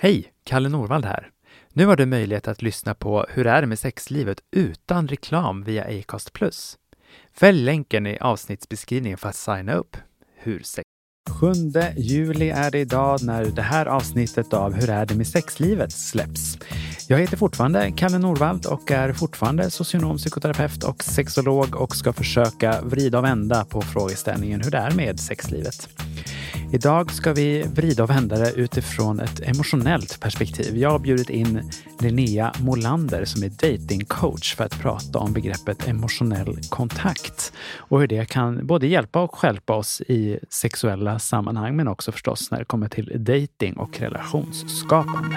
Hej! Kalle Norvald här. Nu har du möjlighet att lyssna på Hur är det med sexlivet utan reklam via Acast+. Fäll länken i avsnittsbeskrivningen för att signa upp. Hur sex 7 juli är det idag när det här avsnittet av Hur är det med sexlivet släpps. Jag heter fortfarande Kalle Norvald och är fortfarande socionom, psykoterapeut och sexolog och ska försöka vrida och vända på frågeställningen hur det är med sexlivet. Idag ska vi vrida och vända det utifrån ett emotionellt perspektiv. Jag har bjudit in Linnea Molander som är datingcoach för att prata om begreppet emotionell kontakt och hur det kan både hjälpa och skälpa oss i sexuella sammanhang men också förstås när det kommer till dating och relationsskapande.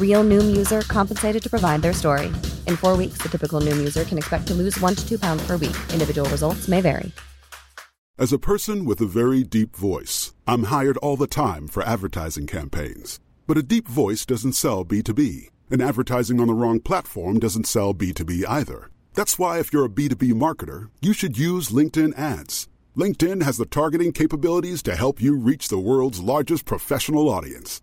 Real Noom user compensated to provide their story. In four weeks, the typical Noom user can expect to lose one to two pounds per week. Individual results may vary. As a person with a very deep voice, I'm hired all the time for advertising campaigns. But a deep voice doesn't sell B2B, and advertising on the wrong platform doesn't sell B2B either. That's why, if you're a B2B marketer, you should use LinkedIn ads. LinkedIn has the targeting capabilities to help you reach the world's largest professional audience.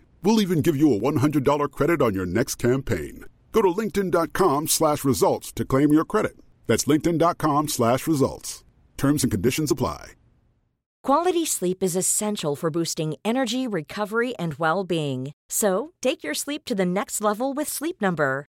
We'll even give you a $100 credit on your next campaign. Go to linkedin.com slash results to claim your credit. That's linkedin.com slash results. Terms and conditions apply. Quality sleep is essential for boosting energy, recovery, and well-being. So, take your sleep to the next level with Sleep Number.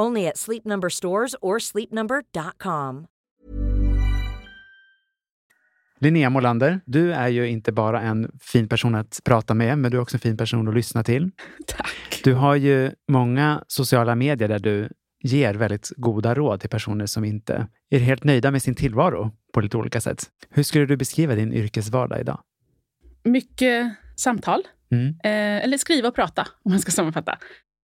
Only at Sleep Number stores or sleepnumber.com. Linnea Molander, du är ju inte bara en fin person att prata med, men du är också en fin person att lyssna till. Tack. Du har ju många sociala medier där du ger väldigt goda råd till personer som inte är helt nöjda med sin tillvaro på lite olika sätt. Hur skulle du beskriva din yrkesvardag idag? Mycket samtal. Mm. Eh, eller skriva och prata, om man ska sammanfatta.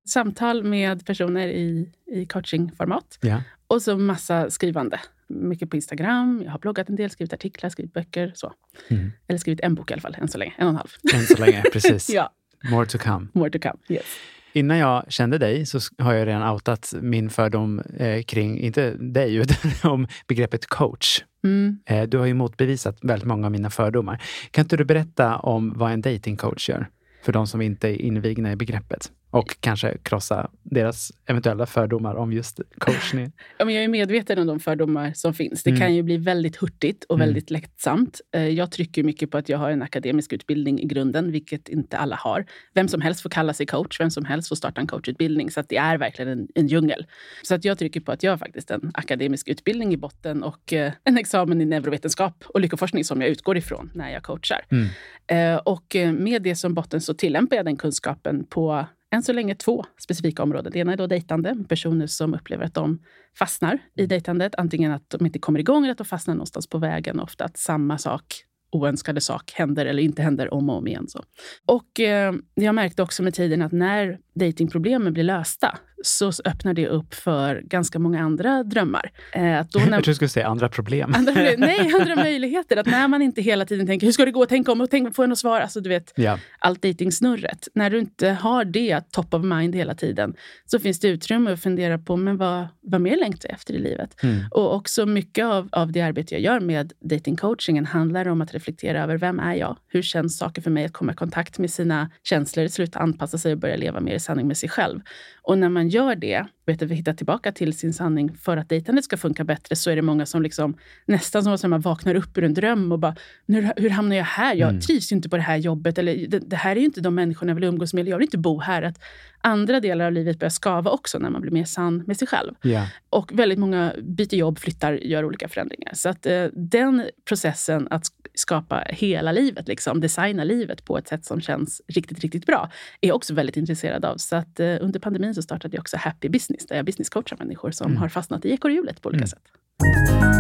Samtal med personer i, i coachingformat. Ja. Och så massa skrivande. Mycket på Instagram. Jag har bloggat en del, skrivit artiklar, skrivit böcker. Så. Mm. Eller skrivit en bok i alla fall, än så länge. En och en halv. Än så länge, precis. ja, More to come. more to come. Yes. Innan jag kände dig så har jag redan outat min fördom eh, kring, inte dig, utan om begreppet coach. Mm. Eh, du har ju motbevisat väldigt många av mina fördomar. Kan inte du berätta om vad en datingcoach gör? För de som inte är invigna i begreppet. Och kanske krossa deras eventuella fördomar om just coachning. Ja, men jag är medveten om de fördomar som finns. Det Mm. kan ju bli väldigt hurtigt och Mm. väldigt lättsamt. Eh, Jag trycker mycket på att jag har en akademisk utbildning i grunden, vilket inte alla har. Vem som helst får kalla sig coach, vem som helst får starta en coachutbildning. Så att det är verkligen en, en djungel. Så att jag trycker på att jag har faktiskt en akademisk utbildning i botten och eh, en examen i neurovetenskap och lyckoforskning som jag utgår ifrån när jag coachar. Mm. Eh, Och med det som botten så tillämpar jag den kunskapen på än så länge två specifika områden. Det ena är då dejtande, personer som upplever att de fastnar i dejtandet. Antingen att de inte kommer igång eller att de fastnar någonstans på vägen. Ofta att samma sak, oönskade sak, händer eller inte händer om och om igen. Så. Och eh, jag märkte också med tiden att när datingproblemen blir lösta så öppnar det upp för ganska många andra drömmar. Eh, att då när, jag trodde du skulle säga andra problem. Andra, nej, andra möjligheter. Att när man inte hela tiden tänker hur ska det gå, tänk om, och tänk, får jag något svar? Alltså, du vet, ja. allt dejtingsnurret. När du inte har det top of mind hela tiden så finns det utrymme att fundera på men vad, vad mer längtar jag efter i livet? Mm. Och också mycket av, av det arbete jag gör med datingcoachingen handlar om att reflektera över vem är jag? Hur känns saker för mig att komma i kontakt med sina känslor, sluta anpassa sig och börja leva mer i sanning med sig själv. Och när man gör det, vet att hitta tillbaka till sin sanning för att dejtandet ska funka bättre, så är det många som liksom, nästan som att man vaknar upp ur en dröm och bara, hur, hur hamnar jag här? Jag mm. trivs ju inte på det här jobbet. Eller, det, det, här är ju inte de människorna jag vill umgås med. Jag vill inte bo här. Att andra delar av livet börjar skava också när man blir mer sann med sig själv. Yeah. Och väldigt många byter jobb, flyttar, gör olika förändringar. Så att eh, den processen att skapa hela livet, liksom, designa livet på ett sätt som känns riktigt, riktigt bra, är jag också väldigt intresserad av. Så att eh, under pandemin så startade jag också Happy Business, där jag businesscoachar människor som mm. har fastnat i ekorrhjulet på olika mm. sätt.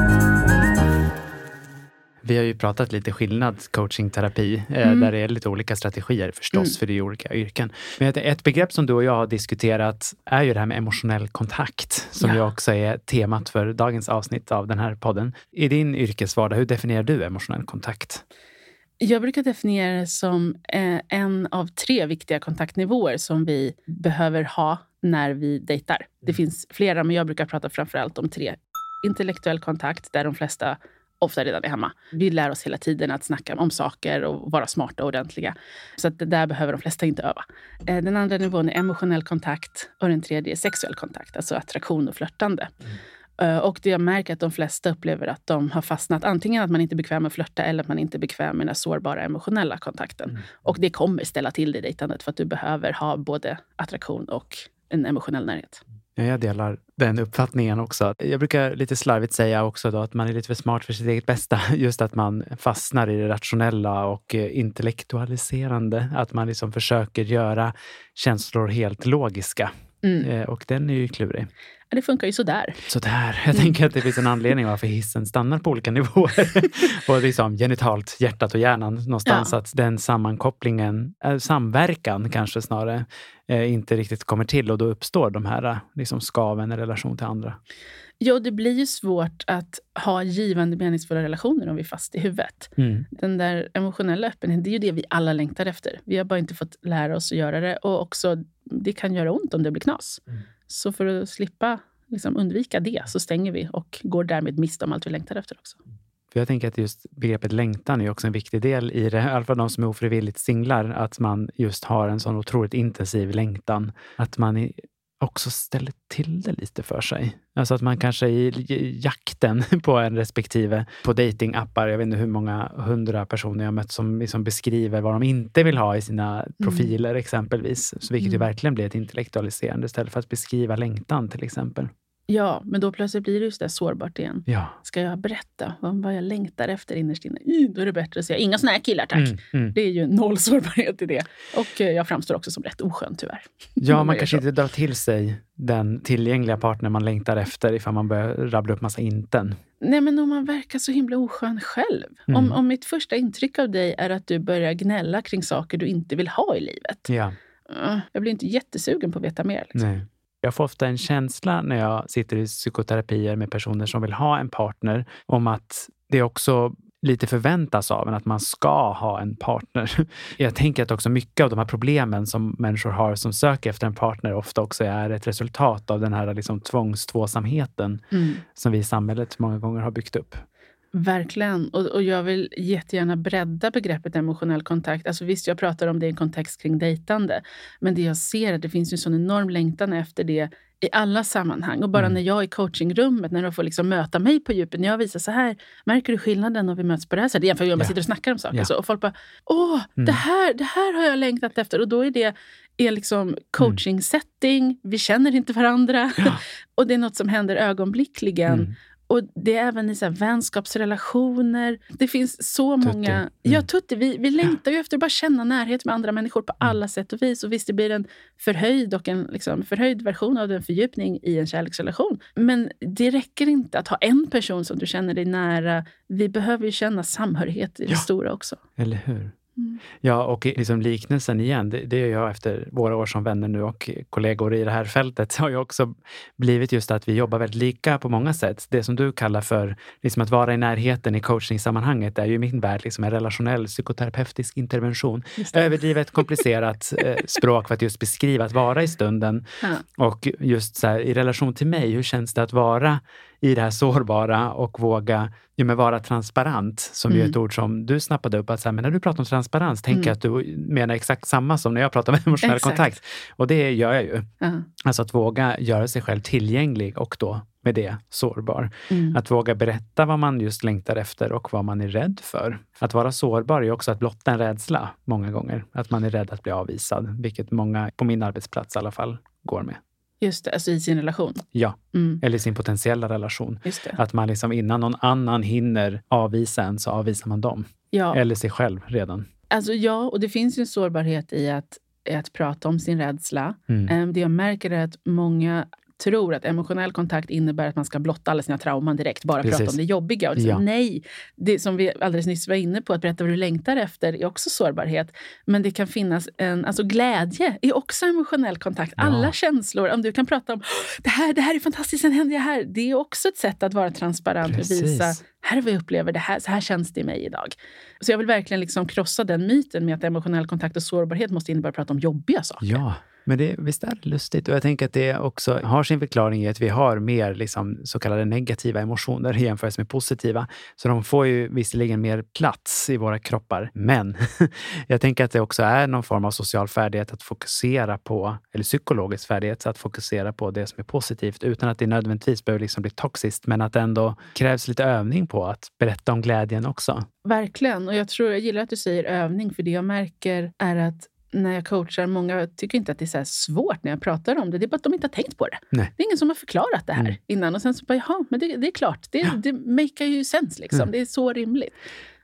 Vi har ju pratat lite skillnad coachingterapi, eh, mm. där det är lite olika strategier förstås, mm. för det är olika yrken. Men ett begrepp som du och jag har diskuterat är ju det här med emotionell kontakt, som ja. ju också är temat för dagens avsnitt av den här podden. I din yrkesvardag, hur definierar du emotionell kontakt? Jag brukar definiera det som eh, en av tre viktiga kontaktnivåer som vi behöver ha när vi dejtar. Det mm. finns flera, men jag brukar prata framför allt om tre. Intellektuell kontakt, där de flesta ofta redan är hemma. Vi lär oss hela tiden att snacka om saker och vara smarta och ordentliga. Så att det där behöver de flesta inte öva. Eh, den andra nivån är emotionell kontakt och den tredje är sexuell kontakt, alltså attraktion och flörtande. Mm. Eh, och det jag märker att de flesta upplever att de har fastnat antingen att man inte är bekväm med att flörta eller att man inte är bekväm med den sårbara emotionella kontakten. Mm. Och det kommer ställa till det i dejtandet för att du behöver ha både attraktion och en emotionell närhet. Ja, jag delar den uppfattningen också. Jag brukar lite slarvigt säga också då att man är lite för smart för sitt eget bästa. Just att man fastnar i det rationella och eh, intellektualiserande. Att man liksom försöker göra känslor helt logiska. Mm. Eh, och den är ju klurig. Ja, det funkar ju sådär. Sådär. Jag tänker att det finns en anledning varför hissen stannar på olika nivåer. Både liksom genitalt, hjärtat och hjärnan någonstans. Ja. Att den sammankopplingen, äh, samverkan kanske snarare, äh, inte riktigt kommer till och då uppstår de här äh, liksom skaven i relation till andra. Jo, det blir ju svårt att ha givande meningsfulla relationer om vi är fast i huvudet. Mm. Den där emotionella öppenheten, det är ju det vi alla längtar efter. Vi har bara inte fått lära oss att göra det. Och också, det kan göra ont om det blir knas. Mm. Så för att slippa liksom undvika det så stänger vi och går därmed miste om allt vi längtar efter också. För jag tänker att just begreppet längtan är också en viktig del i det. I alla fall de som är ofrivilligt singlar. Att man just har en sån otroligt intensiv längtan. Att man också ställer till det lite för sig. Alltså att man kanske i jakten på en respektive, på datingappar, jag vet inte hur många hundra personer jag mött som liksom beskriver vad de inte vill ha i sina mm. profiler mm. exempelvis. Så vilket mm. ju verkligen blir ett intellektualiserande istället för att beskriva längtan till exempel. Ja, men då plötsligt blir det just det sårbart igen. Ja. Ska jag berätta vad jag längtar efter innerst inne? Då är det bättre att säga inga såna här killar tack. Mm, mm. Det är ju noll sårbarhet i det. Och eh, jag framstår också som rätt oskön tyvärr. Ja, man kanske inte drar till sig den tillgängliga partner man längtar efter ifall man börjar rabbla upp massa inten. Nej, men om man verkar så himla oskön själv. Mm. Om, om mitt första intryck av dig är att du börjar gnälla kring saker du inte vill ha i livet. Ja. Uh, jag blir inte jättesugen på att veta mer. Liksom. Nej. Jag får ofta en känsla när jag sitter i psykoterapier med personer som vill ha en partner om att det också lite förväntas av en att man ska ha en partner. Jag tänker att också mycket av de här problemen som människor har som söker efter en partner ofta också är ett resultat av den här liksom tvångstvåsamheten mm. som vi i samhället många gånger har byggt upp. Verkligen. Och, och, jag vill jättegärna bredda begreppet emotionell kontakt. Alltså visst, jag pratar om det i en kontext kring dejtande. Men det jag ser är att det finns en sån enorm längtan efter det i alla sammanhang. Och bara mm. när jag i coachingrummet, när de får liksom möta mig på djupet, när jag visar så här, märker du skillnaden om vi möts på det här sättet? Jämfört med om man sitter och snackar om saker. Ja. Så, och folk bara, åh, mm. det, här, det här har jag längtat efter. Och då är det är liksom coaching setting, vi känner inte varandra. Ja. och det är något som händer ögonblickligen. Och det är även i så vänskapsrelationer. Det finns så tutti. många... Mm. Ja, tutti. Vi, vi längtar ju efter att bara känna närhet med andra människor på mm. alla sätt och vis. Och visst, det blir en förhöjd och en liksom, förhöjd version av en fördjupning i en kärleksrelation. Men det räcker inte att ha en person som du känner dig nära. Vi behöver ju känna samhörighet i det stora också. Eller hur? Ja, och liksom liknelsen igen, det, det är jag efter våra år som vänner nu och kollegor i det här fältet har ju också blivit just att vi jobbar väldigt lika på många sätt. Det som du kallar för liksom att vara i närheten i coachningssammanhanget är ju i min värld liksom en relationell psykoterapeutisk intervention. Överdrivet komplicerat eh, språk för att just beskriva att vara i stunden. Ja. Och just så här, i relation till mig, hur känns det att vara i det här sårbara och våga ja, men vara transparent, som ju är ett ord som du snappade upp. Att så här, men när du pratar om transparens, tänker jag att du menar exakt samma som när jag pratar om emotionell Exakt. kontakt. Och det gör jag ju. Ja. Alltså att våga göra sig själv tillgänglig och då med det sårbar. Mm. Att våga berätta vad man just längtar efter och vad man är rädd för. Att vara sårbar är också att blotta en rädsla många gånger. Att man är rädd att bli avvisad, vilket många på min arbetsplats i alla fall går med. Just det, alltså i sin relation. Ja, Mm. eller sin potentiella relation. Att man liksom innan någon annan hinner avvisa en så avvisar man dem. Ja. Eller sig själv redan. Alltså ja, och det finns ju en sårbarhet i att, i att prata om sin rädsla. Mm. Em, Det jag märker är att många tror att emotionell kontakt innebär att man ska blotta alla sina trauman direkt, bara Precis. prata om det jobbiga. Och liksom, Ja. Nej, det som vi alldeles nyss var inne på, att berätta vad du längtar efter är också sårbarhet. Men det kan finnas en, alltså glädje är också emotionell kontakt. Ja. Alla känslor, om du kan prata om det här, det här är fantastiskt, sen händer jag här. Det är också ett sätt att vara transparent Precis. och visa här är vad jag upplever, det här, så här känns det i mig idag. Så jag vill verkligen liksom krossa den myten med att emotionell kontakt och sårbarhet måste innebära att prata om jobbiga saker. Ja, men det, visst är det lustigt? Och jag tänker att det också har sin förklaring i att vi har mer liksom, så kallade negativa emotioner i jämförelse med positiva. Så de får ju visserligen mer plats i våra kroppar. Men jag tänker att det också är någon form av social färdighet att fokusera på, eller psykologisk färdighet, att fokusera på det som är positivt utan att det nödvändigtvis behöver liksom bli toxiskt, men att det ändå krävs lite övning på att berätta om glädjen också. Verkligen. Och jag, tror, jag gillar att du säger övning, för det jag märker är att när jag coachar, många tycker inte att det är så svårt när jag pratar om det. Det är bara att de inte har tänkt på det. Nej. Det är ingen som har förklarat det här Mm. innan. Och sen så bara, jaha, men det, det är klart. Det, Ja. det makar ju sens liksom. Mm. Det är så rimligt.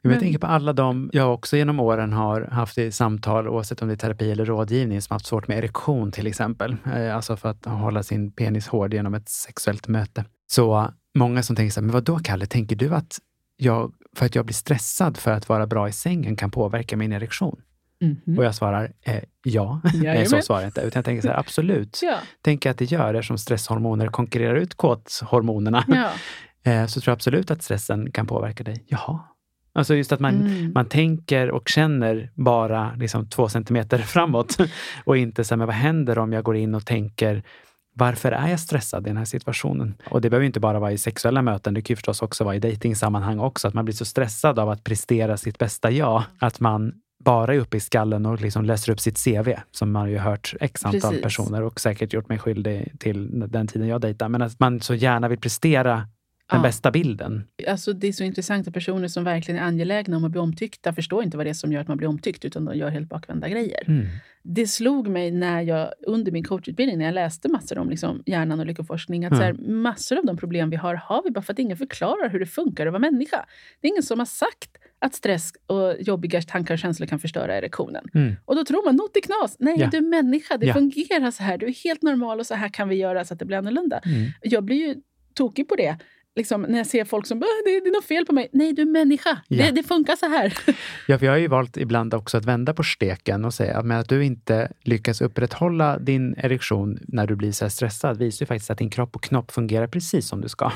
Men jag tänker på alla de jag också genom åren har haft i samtal, oavsett om det är terapi eller rådgivning, som haft svårt med erektion till exempel. Eh, Alltså för att hålla sin penis hård genom ett sexuellt möte. Så många som tänker så här, men vad då Kalle, tänker du att jag, för att jag blir stressad för att vara bra i sängen kan påverka min erektion? Mhm. Och jag svarar eh, ja. Nej, så svarar jag inte. Utan jag tänker så här, absolut. Ja. Tänker att det gör, eftersom stresshormoner konkurrerar ut kåthormonerna. Ja. Eh, så tror jag absolut att stressen kan påverka dig. Jaha. Alltså just att man, Mm. man tänker och känner bara liksom två centimeter framåt och inte så här, men vad händer om jag går in och tänker varför är jag stressad i den här situationen? Och det behöver inte bara vara i sexuella möten, det kan ju förstås också vara i dejtingsammanhang också, att man blir så stressad av att prestera sitt bästa jag, att man bara är uppe i skallen och liksom läser upp sitt CV, som man ju hört x antal Precis. personer och säkert gjort mig skyldig till den tiden jag dejtade. Men att man så gärna vill prestera den Ja. bästa bilden. Alltså, det är så intressant att personer som verkligen är angelägna om att bli omtyckta förstår inte vad det är som gör att man blir omtyckt, utan de gör helt bakvända grejer. Mm. Det slog mig när jag under min coachutbildning, när jag läste massor om liksom hjärnan och lyckoforskning, att Mm. så här, massor av de problem vi har, har vi bara för att ingen förklarar hur det funkar att vara människa. Det är ingen som har sagt att stress och jobbiga tankar och känslor kan förstöra erektionen. Mm. Och då tror man, något i knas. Nej, Ja. du är människa. Det Ja. fungerar så här. Du är helt normal och så här kan vi göra så att det blir annorlunda. Mm. Jag blir ju tokig på det. Liksom, när jag ser folk som bara, det, det är något fel på mig. Nej, du är människa. Ja. Det, det funkar så här. Ja, för jag har ju valt ibland också att vända på steken och säga att att du inte lyckas upprätthålla din erektion när du blir så här stressad visar ju faktiskt att din kropp och knopp fungerar precis som du ska.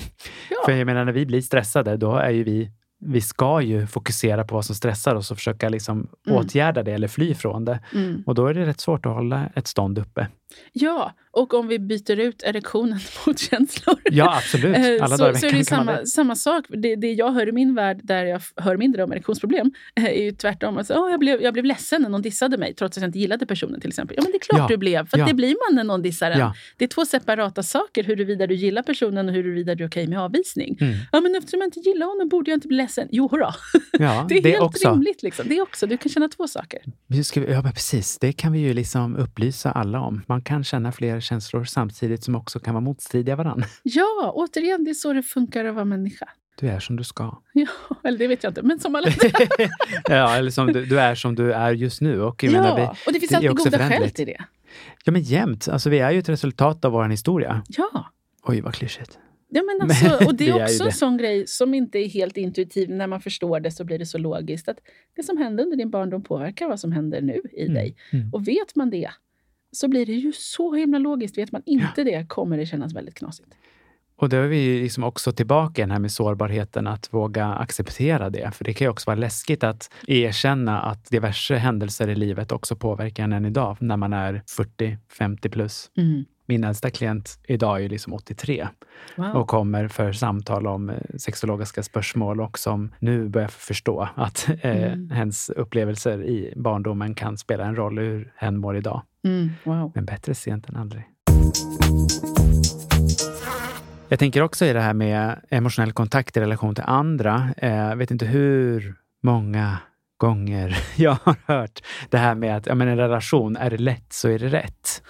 Ja. För jag menar, när vi blir stressade, då är ju vi vi ska ju fokusera på vad som stressar oss och försöka liksom Mm. åtgärda det eller fly från det. Mm. Och då är det rätt svårt att hålla ett stånd uppe. Ja, och om vi byter ut erektionen mot känslor. Ja, absolut. Eh, Alla så, dagar så är det samma, det. samma sak. Det, det jag hör i min värld, där jag hör mindre om erektionsproblem, eh, är ju tvärtom. Alltså, oh, jag, blev, jag blev ledsen när någon dissade mig, trots att jag inte gillade personen. till exempel. Ja, men det är klart Ja, du blev. För ja. det blir man när någon dissar en. Ja. Det är två separata saker, huruvida du gillar personen och huruvida du är okej med avvisning. Mm. Ja, men eftersom jag inte gillar honom borde jag inte bli ledsen. Jo, hurra. Ja, Det är helt också. rimligt. Liksom. Det är också, du kan känna två saker. Ja, precis. Det kan vi ju liksom upplysa alla om. Man kan känna fler känslor samtidigt som också kan vara motstridiga varandra. Ja, återigen, det är så det funkar att vara människa. Du är som du ska. Ja, eller det vet jag inte, men som alla ja, eller som du, du är som du är just nu. Och jag menar, vi, Ja, och det finns det alltid goda skäl till det. Ja, men jämt. Alltså, vi är ju ett resultat av vår historia. Ja, Oj, vad klyschigt. Ja, men alltså, och det är också en sån grej som inte är helt intuitiv. När man förstår det så blir det så logiskt. att Det som hände under din barndom påverkar vad som händer nu i dig. mm. Och vet man det så blir det ju så himla logiskt. Vet man inte det kommer det kännas väldigt knasigt. Och då är vi liksom också tillbaka i den här med sårbarheten, att våga acceptera det. För det kan ju också vara läskigt att erkänna att diverse händelser i livet också påverkar en än idag, när man är 40-50 plus. Mm. Min äldsta klient idag är liksom 83 Wow. och kommer för samtal om eh, sexologiska spörsmål och som nu börjar förstå att eh, Mm. hens upplevelser i barndomen kan spela en roll hur hen mår idag. Mm. wow. Men bättre sent än aldrig. Jag tänker också i det här med emotionell kontakt i relation till andra. Eh, Jag vet inte hur många gånger jag har hört det här med att ja, men en relation, är det lätt så är det rätt.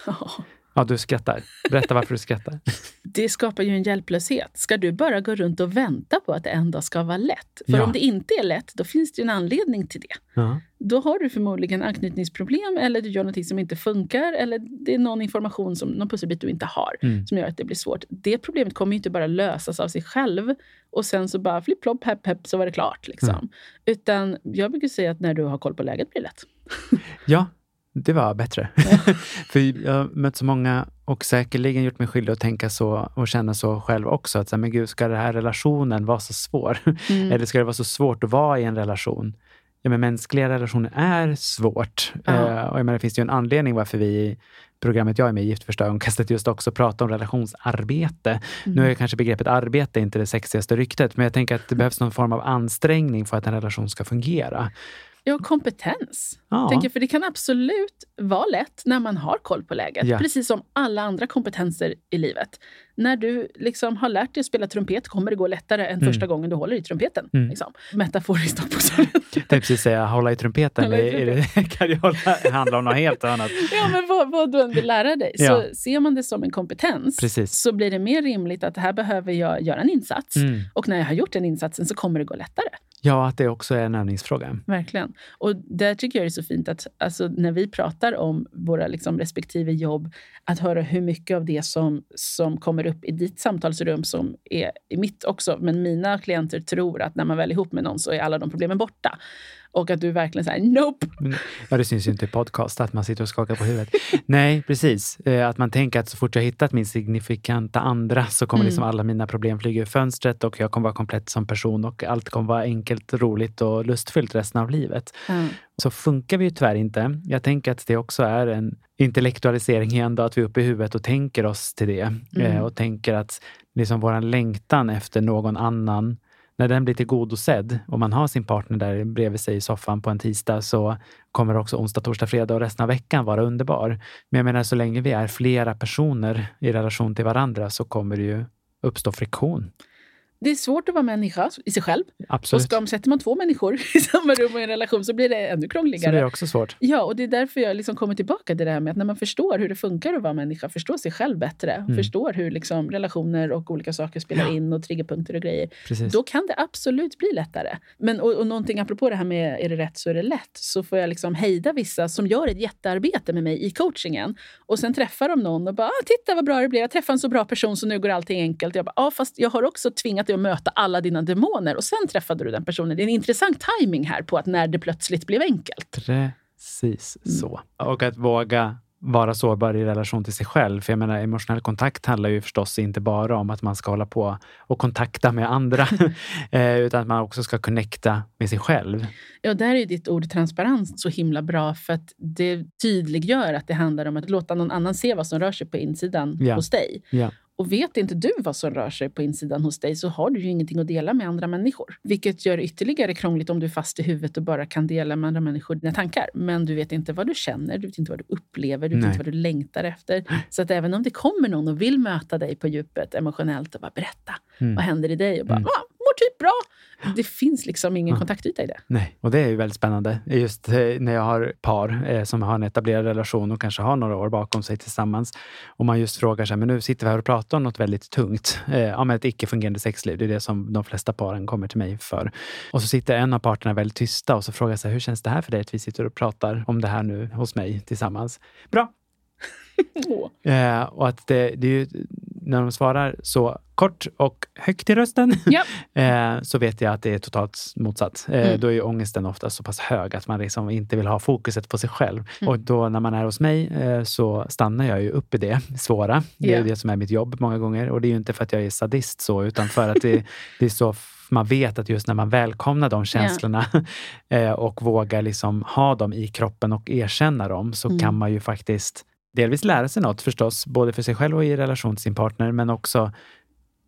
Ja, du skrattar. Berätta varför du skrattar. Det skapar ju en hjälplöshet. Ska du bara gå runt och vänta på att det en dag ska vara lätt? För Ja. om det inte är lätt, då finns det ju en anledning till det. Ja. Då har du förmodligen anknytningsproblem eller du gör någonting som inte funkar eller det är någon information, som, någon pusselbit du inte har Mm. som gör att det blir svårt. Det problemet kommer ju inte bara lösas av sig själv och sen så bara flipp, plopp, hepp, hepp så var det klart. Liksom. Mm. Utan jag brukar säga att när du har koll på läget blir det lätt. Ja, det var bättre. För jag har mött så många och säkerligen gjort mig skyldig att tänka så och känna så själv också. Att så här, men gud, ska den här relationen vara så svår? Mm. Eller ska det vara så svårt att vara i en relation? Ja, men mänskliga relationer är svårt. Ja. Eh, och jag menar, det finns ju en anledning varför vi i programmet jag är med i, Gift första ögonkastet, just också pratar om relationsarbete. Nu Mm. är kanske begreppet arbete inte det sexigaste ryktet, men jag tänker att det behövs någon form av ansträngning för att en relation ska fungera. Ja, kompetens. Ja. Tänker, för det kan absolut vara lätt när man har koll på läget. Ja. Precis som alla andra kompetenser i livet. När du liksom har lärt dig att spela trumpet kommer det gå lättare än Mm. första gången du håller i trumpeten. Mm. Liksom. Metaforiskt också. Jag tänkte precis säga hålla i trumpeten. Hålla i Är det, kan ju hålla, handla om något helt annat. ja, men vad, vad du än vill lära dig. Ja. Så ser man det som en kompetens Precis. så blir det mer rimligt att här behöver jag göra en insats. Mm. Och när jag har gjort den insatsen så kommer det gå lättare. Ja, att det också är en övningsfråga. Verkligen. Och där tycker jag det är så fint att alltså, när vi pratar om våra liksom, respektive jobb, att höra hur mycket av det som, som kommer upp i ditt samtalsrum som är i mitt också. Men mina klienter tror att när man väl är ihop med någon så är alla de problemen borta. Och att du verkligen säger nope. Ja, det syns ju inte i podcast att man sitter och skakar på huvudet. Nej, precis. Eh, Att man tänker att så fort jag hittat min signifikanta andra så kommer Mm. liksom alla mina problem flyga ur fönstret och jag kommer vara komplett som person och allt kommer vara enkelt, roligt och lustfyllt resten av livet. Så funkar vi ju tyvärr inte. Jag tänker att det också är en intellektualisering igen då, att vi är uppe i huvudet och tänker oss till det. Eh, och tänker att liksom våran längtan efter någon annan, när den blir tillgodosedd och man har sin partner där bredvid sig i soffan på en tisdag så kommer också onsdag, torsdag, fredag och resten av veckan vara underbar. Men jag menar, så länge vi är flera personer i relation till varandra så kommer det ju uppstå friktion. Det är svårt att vara människa i sig själv. Och Absolut. ska, sätter man två människor i samma rum och i en relation så blir det ännu Så det krångligare. är också svårt. Ja, och det är därför jag liksom kommer tillbaka till det här med att när man förstår hur det funkar att vara människa, förstår sig själv bättre, Mm. förstår hur liksom relationer och olika saker spelar in och triggerpunkter och grejer, Precis. då kan det absolut bli lättare. Men, och, och någonting apropå det här med är det rätt så är det lätt, så får jag liksom hejda vissa som gör ett jättearbete med mig i coachingen och sen träffar de någon och bara ah, “titta vad bra det blev, jag träffade en så bra person så nu går allting enkelt”. Jag bara “ja, fast jag har också tvingat dig att möta alla dina demoner och sen träffade du den personen”. Det är en intressant timing här på att när det plötsligt blev enkelt. Precis Mm. så. Och att våga vara sårbar i relation till sig själv. För jag menar, emotionell kontakt handlar ju förstås inte bara om att man ska hålla på och kontakta med andra, eh, utan att man också ska connecta med sig själv. Ja, där är ditt ord transparens så himla bra för att det tydliggör att det handlar om att låta någon annan se vad som rör sig på insidan Ja. hos dig. Ja. Och vet inte du vad som rör sig på insidan hos dig så har du ju ingenting att dela med andra människor. Vilket gör det ytterligare krångligt om du är fast i huvudet och bara kan dela med andra människor dina tankar. Men du vet inte vad du känner, du vet inte vad du upplever, du vet Nej. inte vad du längtar efter. Så att även om det kommer någon och vill möta dig på djupet emotionellt och bara berätta Mm. vad händer i dig och bara Mm. ah, mår typ bra. Det finns liksom ingen Ja. kontaktyta i det. Nej, och det är ju väldigt spännande. Just eh, när jag har par eh, som har en etablerad relation och kanske har några år bakom sig tillsammans. Och man just frågar sig, men nu sitter vi här och pratar om något väldigt tungt. Eh, ja, men ett icke-fungerande sexliv. Det är det som de flesta paren kommer till mig för. Och så sitter en av parterna väldigt tysta och så frågar jag sig, hur känns det här för dig att vi sitter och pratar om det här nu hos mig tillsammans? Bra. Eh, och att det, det är ju när de svarar så kort och högt i rösten Ja. eh, så vet jag att det är totalt motsatt. Eh, Mm. Då är ju ångesten ofta så pass hög att man liksom inte vill ha fokuset på sig själv. Mm. Och då när man är hos mig eh, så stannar jag ju upp i det svåra. Det är Ja. ju det som är mitt jobb många gånger. Och det är ju inte för att jag är sadist så, utan för att det, det är så man vet att just när man välkomnar de känslorna eh, och vågar liksom ha dem i kroppen och erkänna dem så Mm. kan man ju faktiskt delvis lära sig något förstås, både för sig själv och i relation till sin partner, men också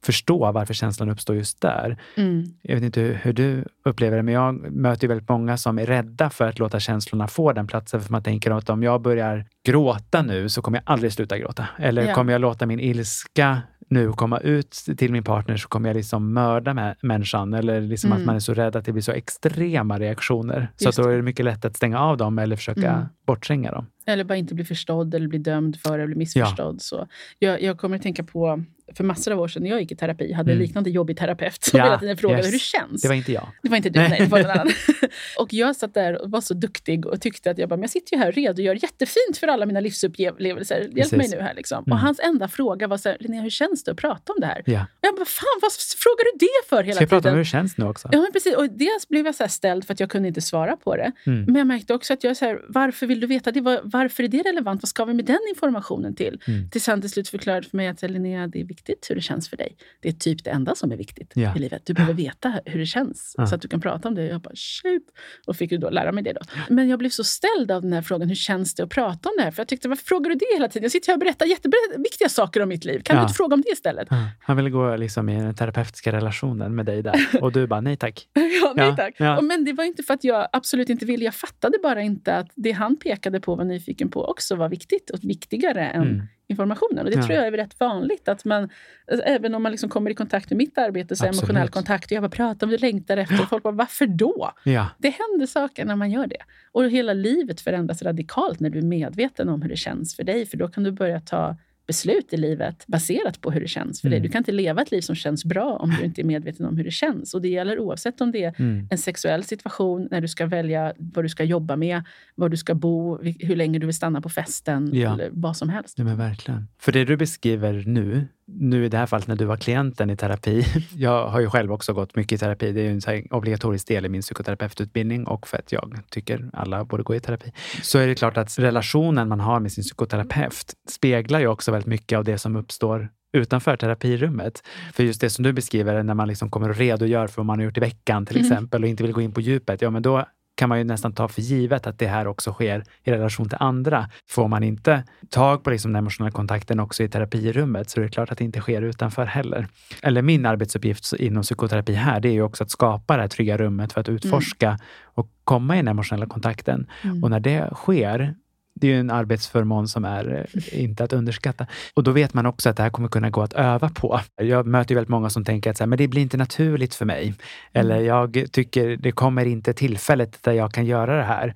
förstå varför känslan uppstår just där. Mm. Jag vet inte hur, hur du upplever det, men jag möter väldigt många som är rädda för att låta känslorna få den platsen. För man tänker att om jag börjar gråta nu så kommer jag aldrig sluta gråta. Eller Ja. kommer jag låta min ilska nu komma ut till min partner så kommer jag liksom mörda mä- människan. Eller liksom Mm. att man är så rädd att det blir så extrema reaktioner. Så Just att då är det mycket lätt att stänga av dem eller försöka Mm. borttränga dem. Eller bara inte bli förstådd eller bli dömd för eller bli missförstådd. Så jag, jag kommer att tänka på, för massor av år sedan när jag gick i terapi, hade en Mm. liknande jobbig terapeut som Ja, hela tiden frågade yes. hur det känns. Det var inte jag. Det var inte du, nej, det var någon annan. och jag satt där och var så duktig och tyckte att jag bara, men jag sitter ju här och redogör jättefint för alla mina livsupplevelser. Hjälp Precis. mig nu här liksom. Mm. Och hans enda fråga var så här, Linnea, hur känns det att prata om det här? Ja. Och jag bara, fan vad frågar du det för hela Ska jag prata om tiden? hur det känns nu också? Ja, men precis. Och dels blev jag så ställd för att jag kunde inte svara på det. Mm. Men jag märkte också att jag så här, varför vill du veta det? Var- Varför är det relevant? Vad ska vi med den informationen till? Mm. Tills han till slut förklarade för mig att Linnea, det är viktigt hur det känns för dig. Det är typ det enda som är viktigt Ja. i livet. Du behöver veta hur det känns Ja. så att du kan prata om det. Jag bara, shit. Och fick ju då lära mig det. Då. Men jag blev så ställd av den här frågan, hur känns det att prata om det här? För jag tyckte, varför frågar du det hela tiden? Jag sitter här och berättar jätteviktiga saker om mitt liv. Kan Ja. du inte fråga om det istället? Ja. Han ville gå liksom i den terapeutiska relationen med dig där. Och du bara, nej tack. Ja, nej tack. ja. Och, men det var inte för att jag absolut inte ville. Jag fattade bara inte att det han pekade på var nyfiken på också var viktigt och viktigare än Mm. Informationen. Och det Ja. tror jag är rätt vanligt. att man, alltså, Även om man liksom kommer i kontakt med mitt arbete, så Absolut. emotionell kontakt, och jag bara pratar om det längtar efter. Och folk bara, varför då? Ja, Det händer saker när man gör det. Och hela livet förändras radikalt när du är medveten om hur det känns för dig. För då kan du börja ta beslut i livet baserat på hur det känns för dig. Mm. Du kan inte leva ett liv som känns bra om du inte är medveten om hur det känns. Och det gäller oavsett om det är mm. en sexuell situation när du ska välja vad du ska jobba med, var du ska bo, hur länge du vill stanna på festen Ja. eller vad som helst. Ja, men verkligen. För det du beskriver nu, nu i det här fallet när du var klienten i terapi. Jag har ju själv också gått mycket i terapi. Det är ju en obligatorisk del i min psykoterapeututbildning och för att jag tycker alla borde gå i terapi. Så är det klart att relationen man har med sin psykoterapeut speglar ju också väldigt mycket av det som uppstår utanför terapirummet. För just det som du beskriver, när man liksom kommer och redogör för vad man har gjort i veckan till Mm. exempel och inte vill gå in på djupet, ja men då kan man ju nästan ta för givet att det här också sker i relation till andra. Får man inte tag på liksom den emotionella kontakten också i terapirummet så är det klart att det inte sker utanför heller. Eller min arbetsuppgift inom psykoterapi här, det är ju också att skapa det här trygga rummet för att utforska och komma i den emotionella kontakten. Mm. Och när det sker, det är ju en arbetsförmån som är eh, inte att underskatta. Och då vet man också att det här kommer kunna gå att öva på. Jag möter ju väldigt många som tänker att så här, men det blir inte naturligt för mig. Eller jag tycker det kommer inte tillfället där jag kan göra det här.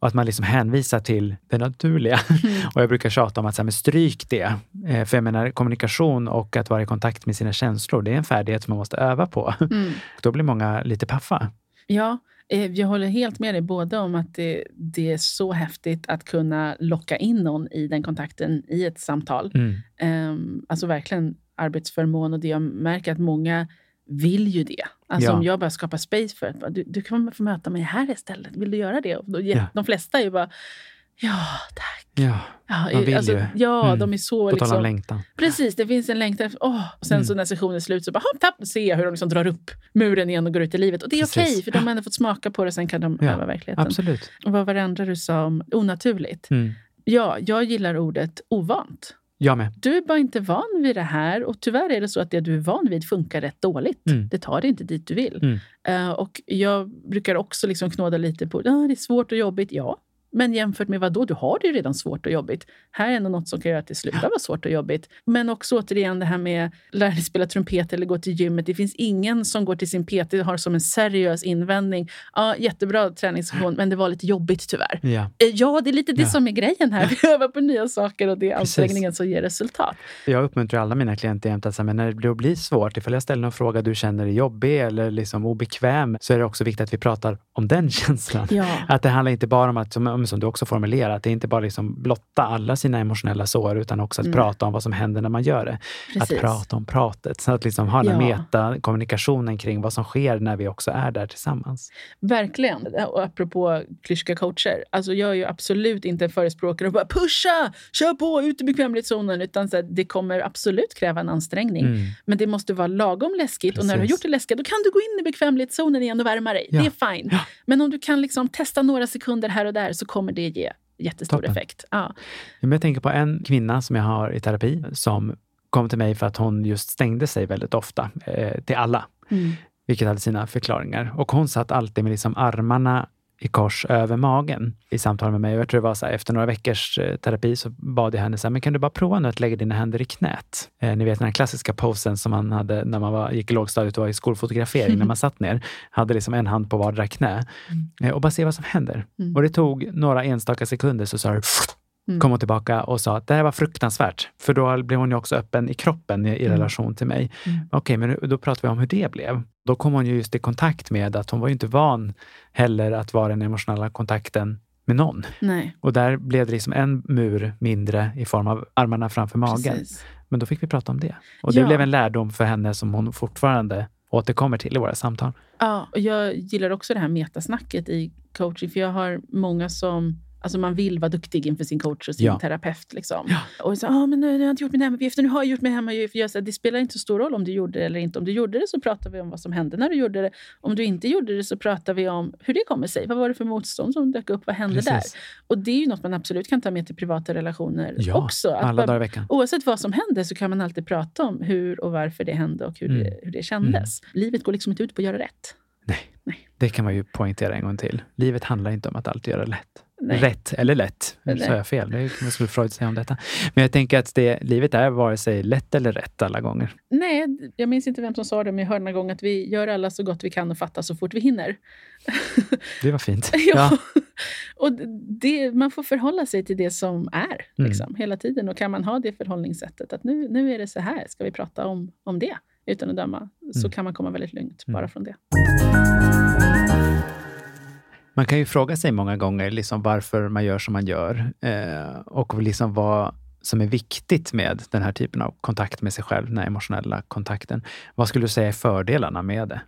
Och att man liksom hänvisar till det naturliga. Och jag brukar tjata om att så här, men stryk det. Eh, För jag menar kommunikation och att vara i kontakt med sina känslor, det är en färdighet som man måste öva på. Mm. Då blir många lite paffa. Ja, jag håller helt med dig både om att det, det är så häftigt att kunna locka in någon i den kontakten i ett samtal. Mm. Um, alltså verkligen arbetsförmån och det jag märker att många vill ju det. Alltså Ja. om jag bara skapar space för att du, du kan få möta mig här istället. Vill du göra det? Och då, Ja. De flesta är ju bara ja, tack. Ja, Ja, Man vill alltså, ju. ja Mm. de är så på tal om liksom, längtan. Precis, det finns en längtan. Åh. Och sen Mm. så när sessionen är slut så bara, hopp, tapp, ser jag hur de liksom drar upp muren igen och går ut i livet. Och det är okej, för de har ändå fått smaka på det. Sen kan de Ja, öva verkligheten. Absolut. Och vad var det andra du sa om onaturligt? Mm. Ja, jag gillar ordet ovant. Jag med. Du är bara inte van vid det här och tyvärr är det så att det du är van vid funkar rätt dåligt. Mm. Det tar dig inte dit du vill. Mm. Eh, och jag brukar också liksom knåda lite på, ah, det är svårt och jobbigt. Ja, men jämfört med vad då? Du har det ju redan svårt och jobbigt. Här är ändå något som kan göra att det slutar vara svårt och jobbigt. Men också återigen det här med lära dig spela trumpet eller gå till gymmet. Det finns ingen som går till sin PT och har som en seriös invändning. Ja, jättebra träningssession, men det var lite jobbigt tyvärr. Ja. Eh, Ja, det är lite det Ja. som är grejen här. Vi övar på nya saker och det är ansträngningen som ger resultat. Jag uppmuntrar alla mina klienter jämt att men när det blir svårt, ifall jag ställer någon fråga du känner dig jobbig eller liksom obekväm, så är det också viktigt att vi pratar om den känslan. Ja. Att det handlar inte bara om att, som- som du också formulerar, att det är inte bara liksom blotta alla sina emotionella sår, utan också att mm. prata om vad som händer när man gör det. Precis. Att prata om pratet. Så att liksom ha den ja. meta-kommunikationen kring vad som sker när vi också är där tillsammans. Verkligen. Och apropå klyschiga coacher. Alltså jag är ju absolut inte en förespråkare och bara pusha, kör på, ut i bekvämlighetszonen. Utan så det kommer absolut kräva en ansträngning. Mm. Men det måste vara lagom läskigt. Precis. Och när du har gjort det läskigt, då kan du gå in i bekvämlighetszonen igen och värma dig. Ja. Det är fine. Ja. Men om du kan liksom testa några sekunder här och där så kommer det ge jättestor Toppen. effekt. Ja. Jag tänker på en kvinna som jag har i terapi som kom till mig för att hon just stängde sig väldigt ofta eh, till alla. Mm. Vilket hade sina förklaringar. Och hon satt alltid med liksom armarna i kors över magen i samtal med mig. Jag tror det var så här, efter några veckors eh, terapi så bad jag henne så här, men kan du bara prova nu att lägga dina händer i knät? Eh, ni vet den här klassiska posen som man hade när man var, gick i lågstadiet och var i skolfotografering, när man satt ner, hade liksom en hand på vardera knä mm. eh, och bara se vad som händer. Mm. Och det tog några enstaka sekunder så sa det Mm. kom hon tillbaka och sa att det här var fruktansvärt. För då blev hon ju också öppen i kroppen i, i mm. relation till mig. Mm. Okej, men då pratar vi om hur det blev. Då kom hon ju just i kontakt med att hon var ju inte van heller att vara den emotionella kontakten med någon. Nej. Och där blev det liksom en mur mindre i form av armarna framför magen. Precis. Men då fick vi prata om det. Och det ja. blev en lärdom för henne som hon fortfarande återkommer till i våra samtal. Ja, och jag gillar också det här metasnacket i coaching. För jag har många som Alltså man vill vara duktig inför sin coach och sin ja. terapeut. Liksom. Ja. Och så, ah, men nu, nu har jag inte gjort mina hemuppgifter, nu har jag gjort mina hemuppgifter. Det spelar inte så stor roll om du gjorde det eller inte. Om du gjorde det så pratar vi om vad som hände när du gjorde det. Om du inte gjorde det så pratar vi om hur det kommer sig. Vad var det för motstånd som dök upp? Vad hände Precis. där? Och det är ju något man absolut kan ta med till privata relationer ja, också. Att alla dagar i veckan. Oavsett vad som händer så kan man alltid prata om hur och varför det hände och hur, mm. det, hur det kändes. Mm. Livet går liksom inte ut på att göra rätt. Nej. Nej, det kan man ju poängtera en gång till. Livet handlar inte om att alltid göra lätt. Nej. rätt eller lätt. Nu sa jag fel. Det skulle Freud säga om detta. Men jag tänker att det, livet är vare sig lätt eller rätt alla gånger. Nej, jag minns inte vem som sa det, men jag hörde någon gång att vi gör alla så gott vi kan och fattar så fort vi hinner. Det var fint. ja. ja. och det, man får förhålla sig till det som är mm. liksom, mm. hela tiden. Och kan man ha det förhållningssättet att nu, nu är det så här, ska vi prata om, om det utan att döma, mm. så kan man komma väldigt lugnt bara mm. från det. Man kan ju fråga sig många gånger liksom varför man gör som man gör eh, och liksom vad som är viktigt med den här typen av kontakt med sig själv, den här emotionella kontakten. Vad skulle du säga är fördelarna med det?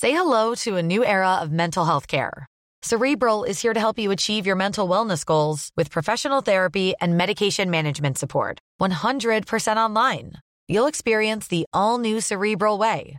Say hello to a new era of mental health care. Cerebral is here to help you achieve your mental wellness goals with professional therapy and medication management support. 100% online. You'll experience the all new Cerebral way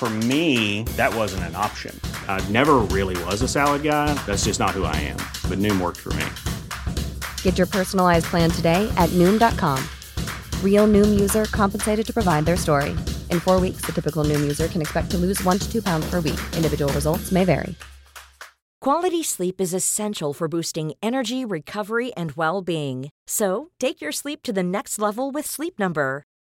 For me, that wasn't an option. I never really was a salad guy. That's just not who I am. But Noom worked for me. Get your personalized plan today at Noom.com. Real Noom user compensated to provide their story. In four weeks, the typical Noom user can expect to lose one to two pounds per week. Individual results may vary. Quality sleep is essential for boosting energy, recovery, and well being. So take your sleep to the next level with Sleep Number.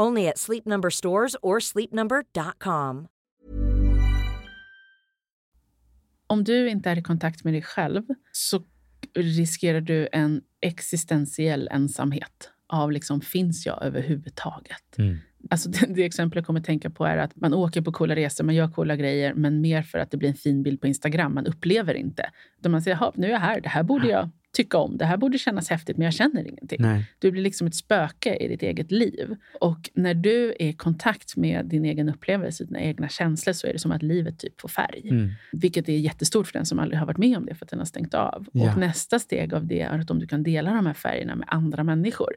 Only at Sleep Number stores or sleepnumber.com. Om du inte är i kontakt med dig själv så riskerar du en existentiell ensamhet av liksom, finns jag överhuvudtaget? Mm. Alltså det, det exempel jag kommer att tänka på är att man åker på coola resor, man gör coola grejer, men mer för att det blir en fin bild på Instagram. Man upplever inte. Utan man säger, nu är jag här, det här borde jag tycka om. Det här borde kännas häftigt, men jag känner ingenting. Nej. Du blir liksom ett spöke i ditt eget liv. Och när du är i kontakt med din egen upplevelse, dina egna känslor, så är det som att livet typ får färg. Mm. Vilket är jättestort för den som aldrig har varit med om det, för att den har stängt av. Ja. Och nästa steg av det är att om du kan dela de här färgerna med andra människor.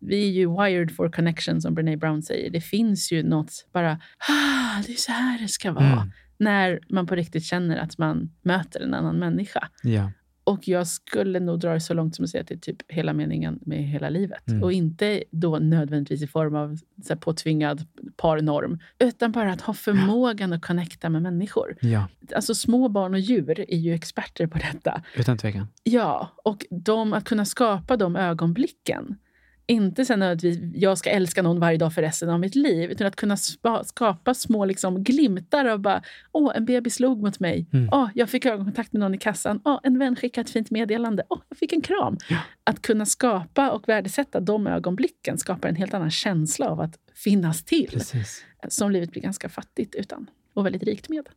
Vi är ju wired for connection, som Brené Brown säger. Det finns ju något bara, ah, det är så här det ska vara. Mm. När man på riktigt känner att man möter en annan människa. Ja. Och jag skulle nog dra det så långt som att säga att det är typ hela meningen med hela livet. Mm. Och inte då nödvändigtvis i form av så påtvingad parnorm, utan bara att ha förmågan att connecta med människor. ja, Alltså små barn och djur är ju experter på detta. utan tvekan. Ja, och de, att kunna skapa de ögonblicken. Inte sen nödvändigtvis jag ska älska någon varje dag för resten av mitt liv, utan att kunna spa, skapa små liksom, glimtar av bara, åh, en bebis log mot mig. Mm. Åh, jag fick ögonkontakt med någon i kassan. Åh, en vän skickade ett fint meddelande. Åh, jag fick en kram. Att kunna skapa och värdesätta de ögonblicken skapar en helt annan känsla av att finnas till. Precis. Som livet blir ganska fattigt utan och väldigt rikt med.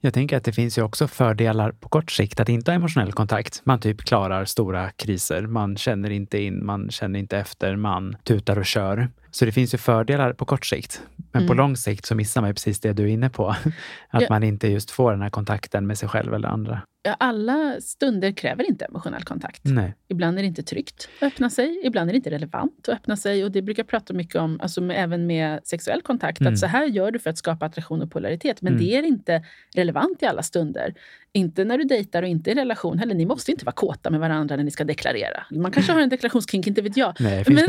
Jag tänker att det finns ju också fördelar på kort sikt att inte ha emotionell kontakt. Man typ klarar stora kriser. Man känner inte in, man känner inte efter, man tutar och kör. Så det finns ju fördelar på kort sikt. Men på Mm. lång sikt så missar man ju precis det du är inne på. Att Ja. man inte just får den här kontakten med sig själv eller andra. Alla stunder kräver inte emotionell kontakt. Nej. Ibland är det inte tryggt att öppna sig. Ibland är det inte relevant att öppna sig. Och Det brukar jag prata mycket om, alltså med, även med sexuell kontakt. Mm. Att så här gör du för att skapa attraktion och polaritet. Men Mm. det är inte relevant i alla stunder. Inte när du dejtar och inte i relation heller. Ni måste inte vara kåta med varandra när ni ska deklarera. Man kanske har en deklarationskink, inte vet jag. Nej, det Men-.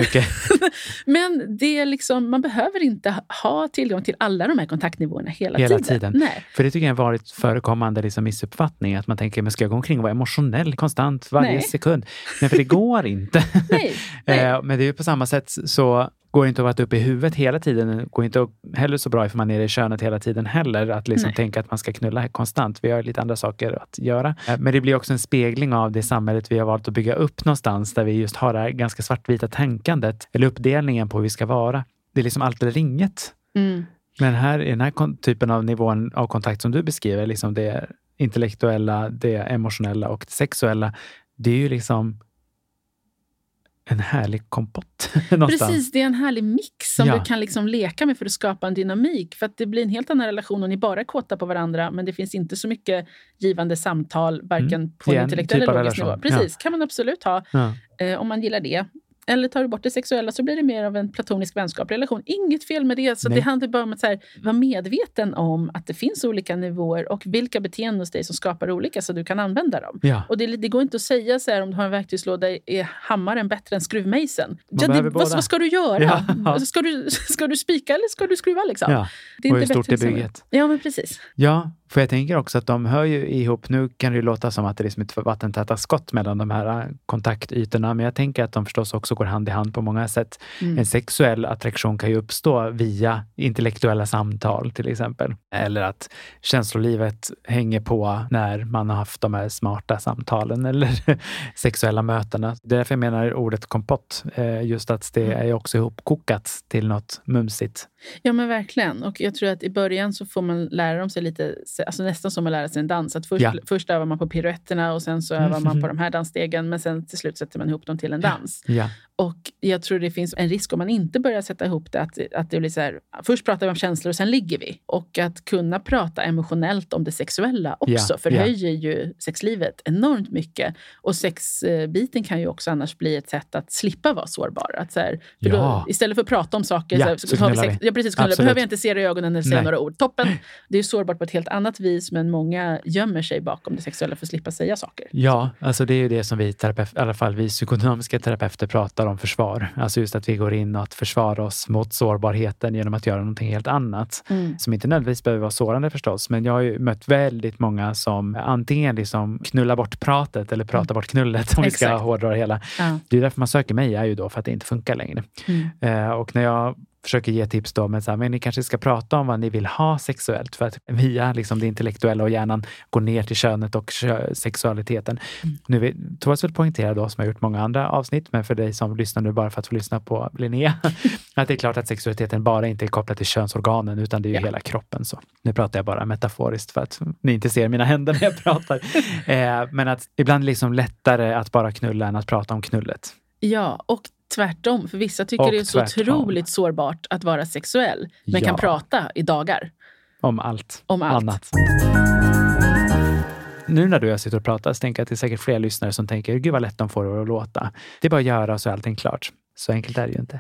Men det är liksom, man behöver inte ha tillgång till alla de här kontaktnivåerna hela, Hela tiden. tiden. Nej. För det tycker jag en vanligt förekommande liksom missuppfattning. Att man tänker, men ska jag gå omkring och vara emotionell konstant varje Nej. sekund? Nej, för det går inte. Nej. Nej. Eh, Men det är ju på samma sätt så går det inte att vara uppe i huvudet hela tiden. Det går inte heller så bra ifall man är nere i könet hela tiden heller. Att liksom Nej. tänka att man ska knulla konstant. Vi har lite andra saker att göra. Eh, Men det blir också en spegling av det samhället vi har valt att bygga upp någonstans där vi just har det här ganska svartvita tänkandet eller uppdelningen på hur vi ska vara. Det är liksom allt eller inget. Mm. Men här i den här typen av nivån av kontakt som du beskriver, liksom det intellektuella, det emotionella och det sexuella, det är ju liksom en härlig kompott. Precis, det är en härlig mix som Ja. du kan liksom leka med för att skapa en dynamik. För att det blir en helt annan relation om ni bara är kåta på varandra men det finns inte så mycket givande samtal varken Mm. på en intellektuell typ eller logisk nivå. Precis, kan man absolut ha Ja. eh, om man gillar det. Eller tar du bort det sexuella så blir det mer av en platonisk vänskaplig relation. Inget fel med det. Så Nej. det handlar bara om att här, vara medveten om att det finns olika nivåer och vilka beteenden hos dig som skapar olika så du kan använda dem. Ja. Och det, det går inte att säga så här om du har en verktygslåda, är hammaren bättre än skruvmejseln? Ja, det, vad, vad ska du göra? Ja. Alltså, Ska, du, ska du spika eller ska du skruva? Liksom? Ja. Det är Och hur inte stort bättre är bygget? Ja, men precis. Ja, för jag tänker också att de hör ju ihop. Nu kan det ju låta som att det är som ett vattentäta skott mellan de här äh, kontaktytorna, men jag tänker att de förstås också går hand i hand på många sätt. Mm. En sexuell attraktion kan ju uppstå via intellektuella samtal till exempel. Eller att känslolivet hänger på när man har haft de här smarta samtalen eller sexuella mötena. Det är därför jag menar ordet kompott. eh, Just att det Mm. är också ihopkokat till något mumsigt. Ja, men verkligen. Och jag tror att i början så får man lära dem sig lite, alltså nästan som att lära sig en dans. Att först, Ja. först övar man på piruetterna och sen så övar man på de här dansstegen. Men sen till slut sätter man ihop dem till en dans. Ja, Och jag tror det finns en risk om man inte börjar sätta ihop det. Att, att det blir så här, först pratar vi om känslor och sen ligger vi. Och att kunna prata emotionellt om det sexuella också Ja, förhöjer ju sexlivet enormt mycket. Och sexbiten kan ju också annars bli ett sätt att slippa vara sårbar. Att så här, för Ja. då, istället för att prata om saker Ja, så, så tar vi knullar sex, vi. ja, precis, knulla. Absolut. behöver jag inte se dig i ögonen eller säga några ord. Toppen! Det är sårbart på ett helt annat vis men många gömmer sig bakom det sexuella för att slippa säga saker. Ja, alltså det är ju det som vi terapeut, i alla fall vi psykodynamiska terapeuter pratar om försvar. Alltså just att vi går in och att försvara oss mot sårbarheten genom att göra någonting helt annat. Mm. Som inte nödvändigtvis behöver vara sårande förstås, men jag har ju mött väldigt många som antingen liksom knullar bort pratet eller pratar bort knullet om vi ska hårdra det hela. Ja. Det är därför man söker mig, är ju då för att det inte funkar längre. Mm. Eh, och när jag försöker ge tips då, men, så här, men ni kanske ska prata om vad ni vill ha sexuellt för att via liksom, det intellektuella och hjärnan gå ner till könet och kö sexualiteten. Mm. Nu Thomas vill poängtera då, som har gjort många andra avsnitt, men för dig som lyssnar nu bara för att få lyssna på Linnea, att det är klart att sexualiteten bara inte är kopplad till könsorganen, utan det är ju ja. hela kroppen. Så. Nu pratar jag bara metaforiskt för att ni inte ser mina händer när jag pratar. eh, men att ibland är det liksom lättare att bara knulla än att prata om knullet. Ja, och tvärtom. För vissa tycker och det är så tvärtom. otroligt sårbart att vara sexuell, men ja. kan prata i dagar. Om allt, Om allt. annat. Nu när du och jag sitter och pratar så tänker jag att det är säkert fler lyssnare som tänker, gud vad lätt de får det att låta. Det är bara att göra så är allting klart. Så enkelt är det ju inte.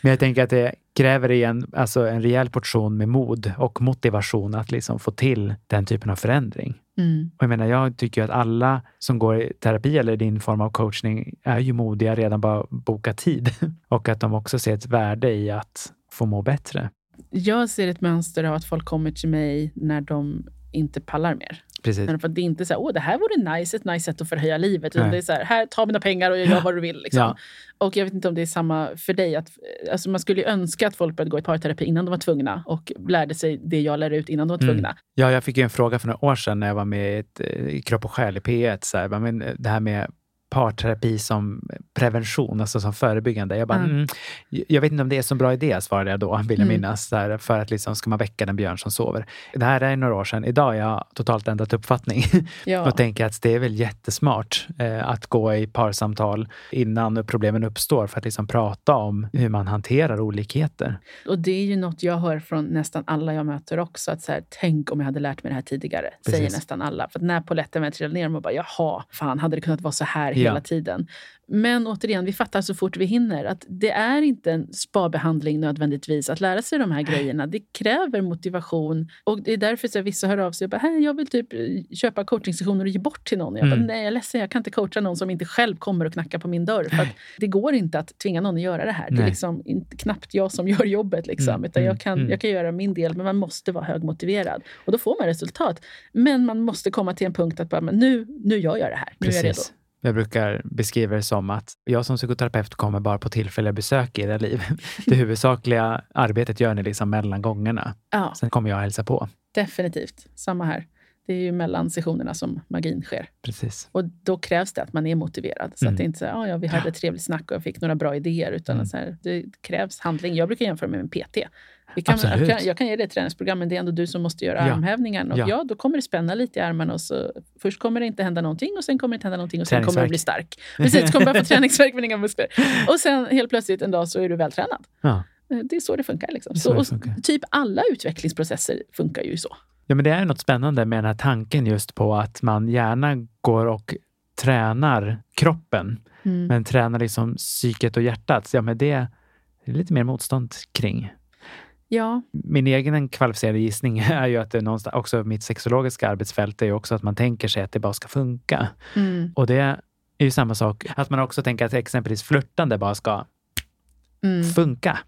Men jag tänker att det kräver en, alltså en rejäl portion med mod och motivation att liksom få till den typen av förändring. Mm. Och jag menar, jag tycker att alla som går i terapi eller din form av coachning är ju modiga redan bara boka tid och att de också ser ett värde i att få må bättre. Jag ser ett mönster av att folk kommer till mig när de inte pallar mer. Precis. Men för det är inte så här, åh det här vore nice, ett nice sätt att förhöja livet. Utan det är så här, här, ta mina pengar och jag gör vad du vill. Liksom. Ja. Och jag vet inte om det är samma för dig. Att, alltså man skulle ju önska att folk började gå i parterapi innan de var tvungna och lärde sig det jag lär ut innan de var mm. tvungna. Mm. Ja, jag fick ju en fråga för några år sedan när jag var med i, ett, eh, Kropp och själ i P1. Så här, men det här med parterapi som prevention, alltså som förebyggande. Jag, bara, mm. Mm, jag vet inte om det är så bra idé, svarade jag då, vill jag mm. minnas. Där, för att liksom, ska man väcka den björn som sover? Det här är några år sedan. Idag har jag totalt ändrat uppfattning ja. och tänker att det är väl jättesmart eh, att gå i parsamtal innan problemen uppstår för att liksom prata om hur man hanterar olikheter. Och det är ju något jag hör från nästan alla jag möter också. Att så här, Tänk om jag hade lärt mig det här tidigare, Precis. säger nästan alla. För när polletten väl trillade ner, man bara jaha, fan hade det kunnat vara så här hela ja. tiden. Men återigen, vi fattar så fort vi hinner att det är inte en spabehandling nödvändigtvis att lära sig de här grejerna. Det kräver motivation. Och det är därför så vissa hör av sig och bara, jag vill typ eh, köpa coachingsessioner och ge bort till någon. Jag bara, mm. nej jag är ledsen, jag kan inte coacha någon som inte själv kommer och knackar på min dörr. För det går inte att tvinga någon att göra det här. Nej. Det är liksom inte, knappt jag som gör jobbet. Liksom. Mm. Utan jag mm, kan, mm. jag kan göra min del, men man måste vara högmotiverad. Och då får man resultat. Men man måste komma till en punkt att bara, men nu, nu gör jag det här. Nu Precis. är jag redo. Jag brukar beskriva det som att jag som psykoterapeut kommer bara på tillfälliga besök i era liv. Det huvudsakliga arbetet gör ni liksom mellan gångerna. Ja. Sen kommer jag hälsa på. Definitivt. Samma här. Det är ju mellan sessionerna som magin sker. Precis. Och då krävs det att man är motiverad. Så mm. att det är inte så här, ja, vi hade ett trevligt snack och jag fick några bra idéer. Utan mm. så här, det krävs handling. Jag brukar jämföra med en PT. Kan, jag, kan, jag, kan, ge dig ett träningsprogram, men det är ändå du som måste göra ja. armhävningarna. Och ja. ja. då kommer det spänna lite i armarna. Och så, först kommer det inte hända någonting och sen kommer det inte hända någonting och sen kommer du bli stark. Precis, du kommer bara få träningsvärk men inga muskler. Och sen helt plötsligt en dag så är du vältränad. Ja. Eh, det är så det funkar. Liksom. Så, det funkar. typ alla utvecklingsprocesser funkar ju så. Ja, men det är något spännande med den här tanken just på att man gärna går och tränar kroppen, mm. men tränar liksom psyket och hjärtat. Ja, men det är lite mer motstånd kring. Ja. Min egen kvalificerade gissning är ju att det någonstans, också mitt sexologiska arbetsfält är ju också att man tänker sig att det bara ska funka. Mm. Och det är ju samma sak, att man också tänker att exempelvis flörtande bara ska mm. funka.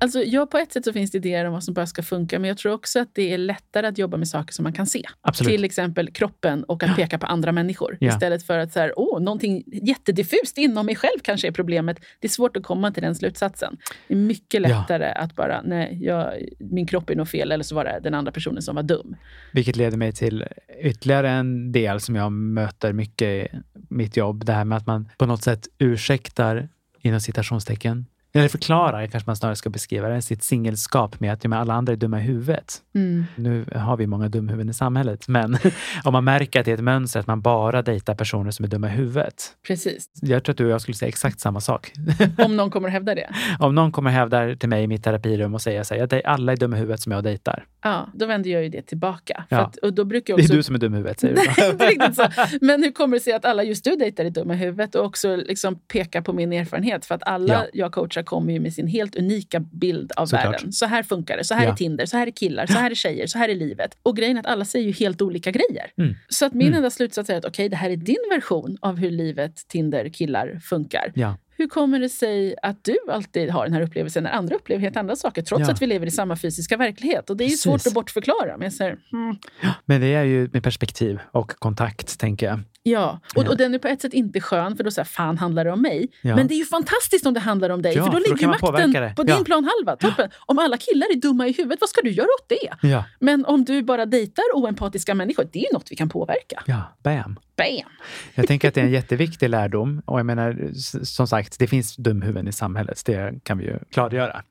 Alltså, ja, på ett sätt så finns det idéer om vad som bara ska funka, men jag tror också att det är lättare att jobba med saker som man kan se. Absolut. Till exempel kroppen och att peka på andra människor. Ja. Istället för att så här, åh, någonting jättediffust inom mig själv kanske är problemet. Det är svårt att komma till den slutsatsen. Det är mycket lättare ja. att bara, nej, jag, min kropp är nog fel, eller så var det den andra personen som var dum. Vilket leder mig till ytterligare en del som jag möter mycket i mitt jobb. Det här med att man på något sätt ursäktar, inom citationstecken, eller förklarar, kanske man snarare ska beskriva det, sitt singelskap med att ja, alla andra är dumma i huvudet. Mm. Nu har vi många dumhuvuden i samhället, men om man märker att det är ett mönster att man bara dejtar personer som är dumma i huvudet. Precis. Jag tror att du och jag skulle säga exakt samma sak. Om någon kommer att hävda det? om någon kommer att hävda till mig i mitt terapirum och säga att alla är dumma i huvudet som jag dejtar. Ja, då vänder jag ju det tillbaka. Ja. Att, och då brukar jag också... Det är du som är dum i huvudet, säger du. Nej, inte riktigt så. Men hur kommer det sig att alla just du dejtar är dumma i huvudet? Och också liksom peka på min erfarenhet. För att alla ja. jag coachar kommer ju med sin helt unika bild av Såklart. världen. Så här funkar det. Så här ja. är Tinder, så här är killar, så här är tjejer, så här är livet. Och grejen är att alla säger ju helt olika grejer. Mm. Så att min mm. enda slutsats är att okej, okay, det här är din version av hur livet, Tinder, killar funkar. Ja. Hur kommer det sig att du alltid har den här upplevelsen när andra upplever helt andra saker, trots ja. att vi lever i samma fysiska verklighet? Och det är ju svårt att bortförklara. Men, jag säger, mm. men det är ju med perspektiv och kontakt, tänker jag. Ja, och, Ja. och den är på ett sätt inte skön för då säger fan handlar det om mig? Ja. Men det är ju fantastiskt om det handlar om dig Ja, för då för då ligger påverka makten på din planhalva. Toppen. Om alla killar är dumma i huvudet, vad ska du göra åt det? Men om du bara dejtar oempatiska människor, det är ju något vi kan påverka. Ja, bam. Bam! Jag tänker att det är en jätteviktig lärdom. Och jag menar, som sagt, det finns dumhuvuden i samhället. Det kan vi ju klargöra.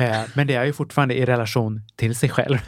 Eh, men det är ju fortfarande i relation till sig själv.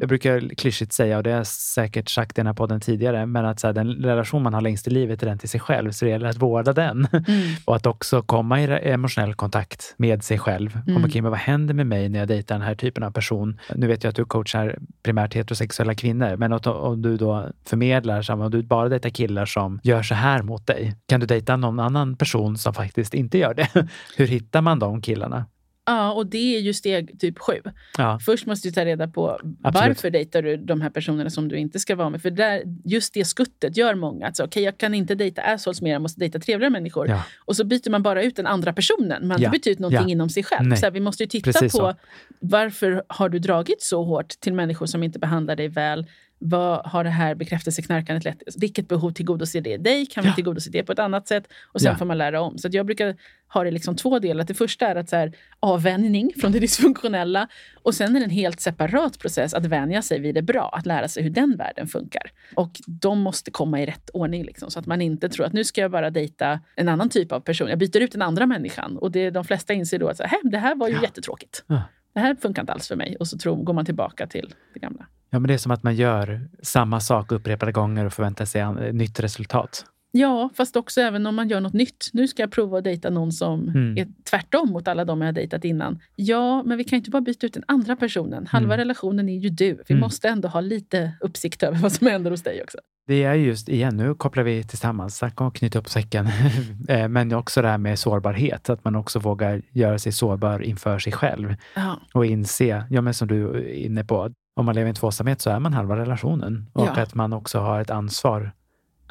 Jag brukar klyschigt säga, och det har jag säkert sagt i den här podden tidigare, men att så här, den relation man har längst i livet är den till sig själv. Så det gäller att vårda den. Och att också komma i emotionell kontakt med sig själv. Mm. Kring, men vad händer med mig när jag dejtar den här typen av person? Nu vet jag att du coachar primärt heterosexuella kvinnor, men om du då förmedlar, så här, om du bara dejtar killar som gör så här mot dig, kan du dejta någon annan person som faktiskt inte gör det? Hur hittar man de killarna? Ja, och det är ju steg typ sju. Ja, Först måste du ta reda på varför dejtar du de här personerna som du inte ska vara med. För där, just det skuttet gör många. Alltså, okay, jag kan inte dejta assholes mer, jag måste dejta trevligare människor. ja, Och så byter man bara ut den andra personen. Man Ja, har bytt ut någonting ja. inom sig själv. Nej. Så här, vi måste ju titta Precis på så. varför har du dragit så hårt till människor som inte behandlar dig väl? Vad har det här bekräftelseknarkandet lett till? Vilket behov tillgodoser det dig? Kan vi Ja. tillgodose det på ett annat sätt? Och sen Ja. får man lära om. Så jag brukar ha det liksom två delar. Det första är att så här, avvänjning från det dysfunktionella. Och sen är det en helt separat process att vänja sig vid det bra. Att lära sig hur den världen funkar. Och de måste komma i rätt ordning. Liksom, så att man inte tror att nu ska jag bara dejta en annan typ av person. Jag byter ut den andra människan. Och det, de flesta inser då att så här, "Hä, det här var ju jättetråkigt. Ja. Det här funkar inte alls för mig. Och så tror, går man tillbaka till det gamla ja, men det är som att man gör samma sak upprepade gånger och förväntar sig nytt resultat. Ja, fast också även om man gör något nytt. Nu ska jag prova att dejta någon som Mm. är tvärtom mot alla de jag har dejtat innan. Ja, men vi kan ju inte bara byta ut den andra personen. Halva Mm. relationen är ju du. Vi Mm. måste ändå ha lite uppsikt över vad som händer hos dig också. Det är just, igen, nu kopplar vi tillsammans, snacka att knyta upp säcken, Eh, men också det här med sårbarhet, att man också vågar göra sig sårbar inför sig själv Ja. och inse, ja men som du är inne på, om man lever i en tvåsamhet så är man halva relationen och Ja. att man också har ett ansvar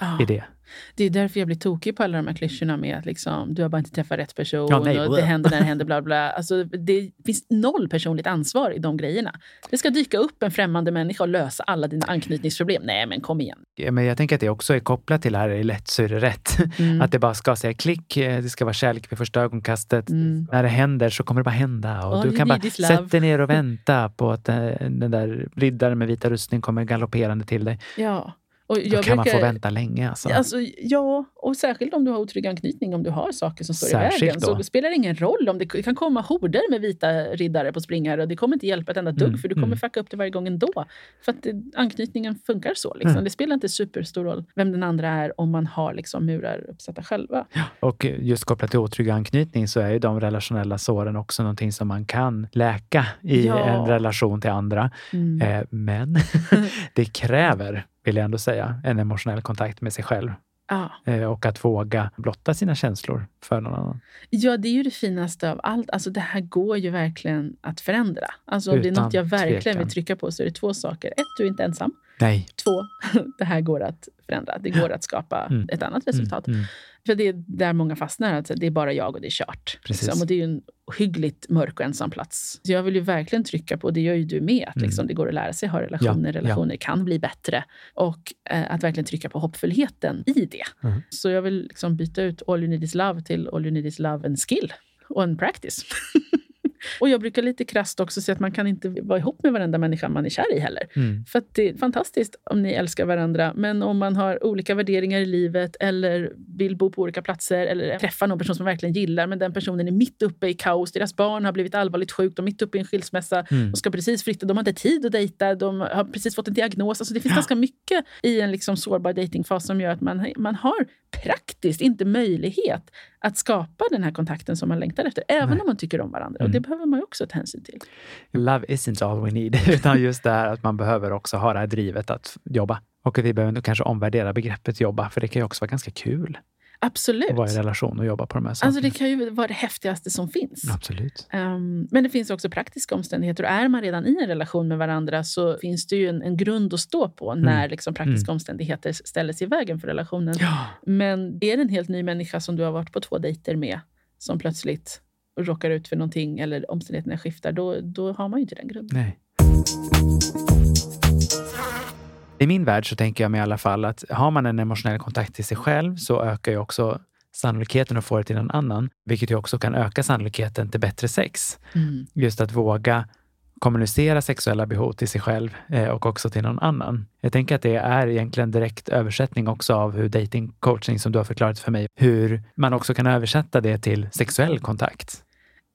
Ja. i det. Det är därför jag blir tokig på alla de här klyschorna med att liksom, du har bara inte träffat rätt person Ja, nej. och det händer när det händer bla bla. Alltså, det finns noll personligt ansvar i de grejerna. Det ska dyka upp en främmande människa och lösa alla dina anknytningsproblem. Nej, men kom igen. Ja, Men jag tänker att det också är kopplat till det här, är det lätt så är det rätt. Mm. Att det bara ska säga klick, eh, det ska vara kärlek vid första ögonkastet. Mm. När det händer så kommer det bara hända. Och All du kan bara sätta dig ner och vänta på att eh, den där riddaren med vita rustning kommer galopperande till dig. Ja. Och Då jag kan man få brukar- vänta länge. Alltså. Alltså, ja, och särskilt om du har otrygg anknytning, om du har saker som står i Särskilt vägen. Så då. det spelar ingen roll om det kan komma horder med vita riddare på springare och det kommer inte hjälpa ett enda dugg Mm, för du kommer mm. fucka upp det varje gång ändå. För att det, anknytningen funkar så. Liksom. Mm. Det spelar inte superstor roll vem den andra är om man har liksom, murar uppsatta själva. Och just kopplat till otrygg anknytning så är ju de relationella såren också någonting som man kan läka i Ja. en relation till andra. Mm. Eh, men det kräver, vill jag ändå säga, en emotionell kontakt med sig själv. Ja. Eh, och att våga blotta sina känslor för någon annan. ja, det är ju det finaste av allt. Alltså, det här går ju verkligen att förändra. Alltså, om det är Utan något jag verkligen tvekan. vill trycka på så är det två saker. Ett, du är inte ensam. Nej. Två, det här går att förändra. Det går att skapa Mm. ett annat resultat. Mm, mm. För det är där många fastnar. Alltså, det är bara jag och det är kört. Liksom. Och det är en hyggligt mörk och ensam plats. Så jag vill ju verkligen trycka på, och det gör ju du med, att Mm. liksom, det går att lära sig ha relationer. Ja, ja. relationer kan bli bättre. Och eh, att verkligen trycka på hoppfullheten i det. Mm. Så jag vill liksom byta ut all you need is love till all you need is love and skill och en practice. och jag brukar lite krasst också säga att man kan inte vara ihop med varenda människa man är kär i heller. Mm. För det är fantastiskt om ni älskar varandra, men om man har olika värderingar i livet eller vill bo på olika platser eller träffa någon person som man verkligen gillar, men den personen är mitt uppe i kaos. Deras barn har blivit allvarligt sjukt, de är mitt uppe i en skilsmässa Mm. och ska precis flytta. De har inte tid att dejta, de har precis fått en diagnos. Alltså det finns ganska mycket i en liksom sårbar datingfas som gör att man, man har praktiskt inte möjlighet att skapa den här kontakten som man längtar efter, även Nej. om man tycker om varandra. Och Mm. det behöver man ju också ta hänsyn till. Love isn't all we need, utan just det här att man behöver också ha det här drivet att jobba. Och att vi behöver kanske omvärdera begreppet jobba, för det kan ju också vara ganska kul Absolut. att vara i relation och jobba på de här sakerna. Alltså det kan ju vara det häftigaste som finns. Absolut. Ehm, men det finns också praktiska omständigheter. Och är man redan i en relation med varandra så finns det ju en, en grund att stå på när liksom praktiska omständigheter ställer sig i vägen för relationen. Ja. Men är det en helt ny människa som du har varit på två dejter med som plötsligt råkar ut för någonting eller omständigheterna skiftar, då, då har man ju inte den grunden. Nej. I min värld så tänker jag mig i alla fall att har man en emotionell kontakt till sig själv så ökar ju också sannolikheten att få det till någon annan, vilket ju också kan öka sannolikheten till bättre sex. Mm. Just att våga kommunicera sexuella behov till sig själv eh, och också till någon annan. Jag tänker att det är egentligen direkt översättning också av hur dating coaching som du har förklarat för mig, hur man också kan översätta det till sexuell kontakt.